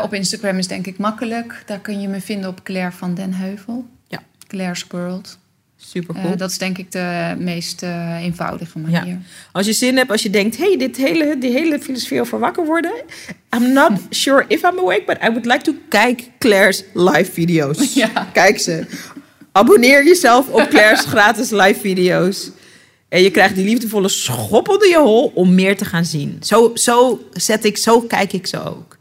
Op Instagram is denk ik makkelijk. Daar kun je me vinden op Claire van den Heuvel. Ja. Claire's World. Super cool. dat is denk ik de meest eenvoudige manier. Als je zin hebt, als je denkt, hey, dit hele, die hele filosofie over wakker worden. I'm not sure if I'm awake, but I would like to kijk Claire's live video's. Ja. Kijk ze. Abonneer jezelf op Claire's gratis live video's. En je krijgt die liefdevolle schop onder je hol om meer te gaan zien. Zo, zo zet ik, zo kijk ik ze ook.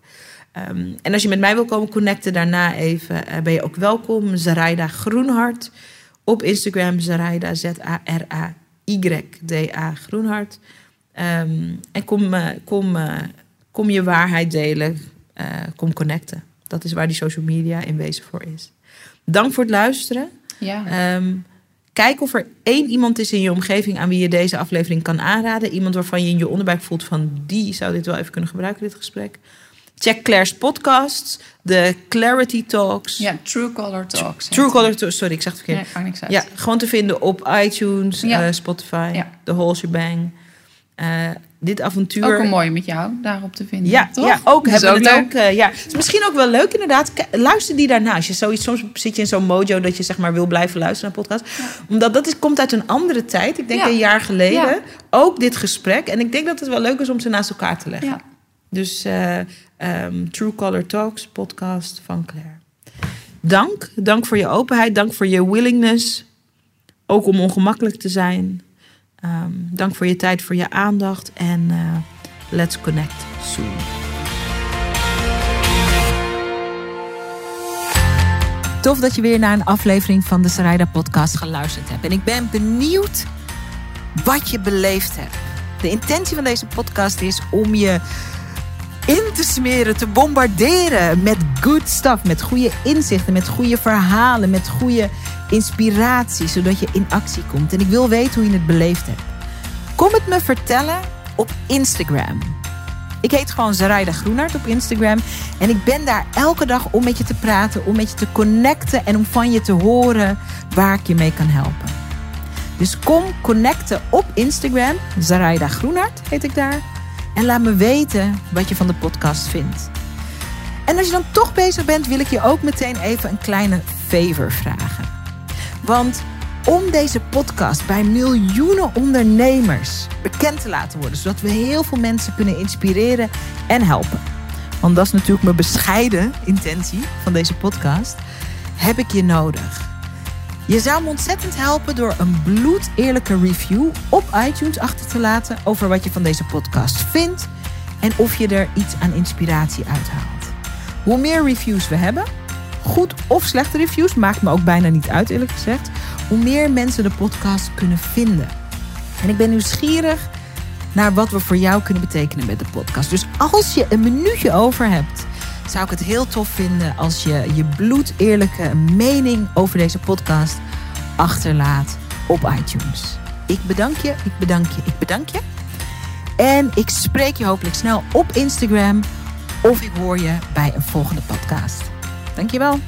Ehm, en als je met mij wil komen connecten daarna even, eh, ben je ook welkom. Zaraida Groenhart op Instagram. Zaraida, Z-A-R-A-Y-D-A Groenhart. Ehm, en kom, eh, kom, eh, kom je waarheid delen. kom connecten. Dat is waar die social media in wezen voor is. Dank voor het luisteren. Ja. Ehm, kijk of er één iemand is in je omgeving aan wie je deze aflevering kan aanraden. Iemand waarvan je in je onderbuik voelt van die zou dit wel even kunnen gebruiken, dit gesprek. Check Claire's podcasts, de Clarity Talks. ja, True Color Talks. True Color Talks, sorry, ik zeg het verkeerd. Nee, maakt niks uit. Ja, gewoon te vinden op iTunes, Ja. eh, Spotify, Ja. de whole shebang. Eh, dit avontuur. Ook een mooi met jou daarop te vinden. Ja, toch? ja ook hebben het leuk. ook. eh, ja. Het is misschien ook wel leuk inderdaad. Luister die daarna. Als je zoiets, soms zit je in zo'n mojo dat je zeg maar wil blijven luisteren naar podcast. Omdat dat is, komt uit een andere tijd. Ik denk Ja. een jaar geleden. Ja. Ook dit gesprek. En ik denk dat het wel leuk is om ze naast elkaar te leggen. Dus eh, ehm, True Color Talks, podcast van Claire. Dank. Dank voor je openheid. Dank voor je willingness. Ook om ongemakkelijk te zijn. Ehm, dank voor je tijd, voor je aandacht. En eh, let's connect soon. Tof dat je weer naar een aflevering van de Sarayda podcast geluisterd hebt. En ik ben benieuwd wat je beleefd hebt. De intentie van deze podcast is om je in te smeren, te bombarderen met good stuff, met goede inzichten, met goede verhalen, met goede inspiratie, zodat je in actie komt. En ik wil weten hoe je het beleefd hebt. Kom het me vertellen op Instagram. Ik heet gewoon Zaraida Groenhart op Instagram. En ik ben daar elke dag om met je te praten, om met je te connecten en om van je te horen waar ik je mee kan helpen. Dus kom connecten op Instagram. Zaraida Groenhart heet ik daar. En laat me weten wat je van de podcast vindt. En als je dan toch bezig bent, wil ik je ook meteen even een kleine favor vragen. Want om deze podcast bij miljoenen ondernemers bekend te laten worden, zodat we heel veel mensen kunnen inspireren en helpen. Want dat is natuurlijk mijn bescheiden intentie van deze podcast. Heb ik je nodig. Je zou me ontzettend helpen door een bloedeerlijke review op iTunes achter te laten over wat je van deze podcast vindt en of je er iets aan inspiratie uithaalt. Hoe meer reviews we hebben, goed of slechte reviews, maakt me ook bijna niet uit eerlijk gezegd, hoe meer mensen de podcast kunnen vinden. En ik ben nieuwsgierig naar wat we voor jou kunnen betekenen met de podcast. Dus als je een minuutje over hebt, zou ik het heel tof vinden als je je bloedeerlijke mening over deze podcast achterlaat op iTunes. Ik bedank je, ik bedank je, ik bedank je. En ik spreek je hopelijk snel op Instagram of ik hoor je bij een volgende podcast. Dankjewel.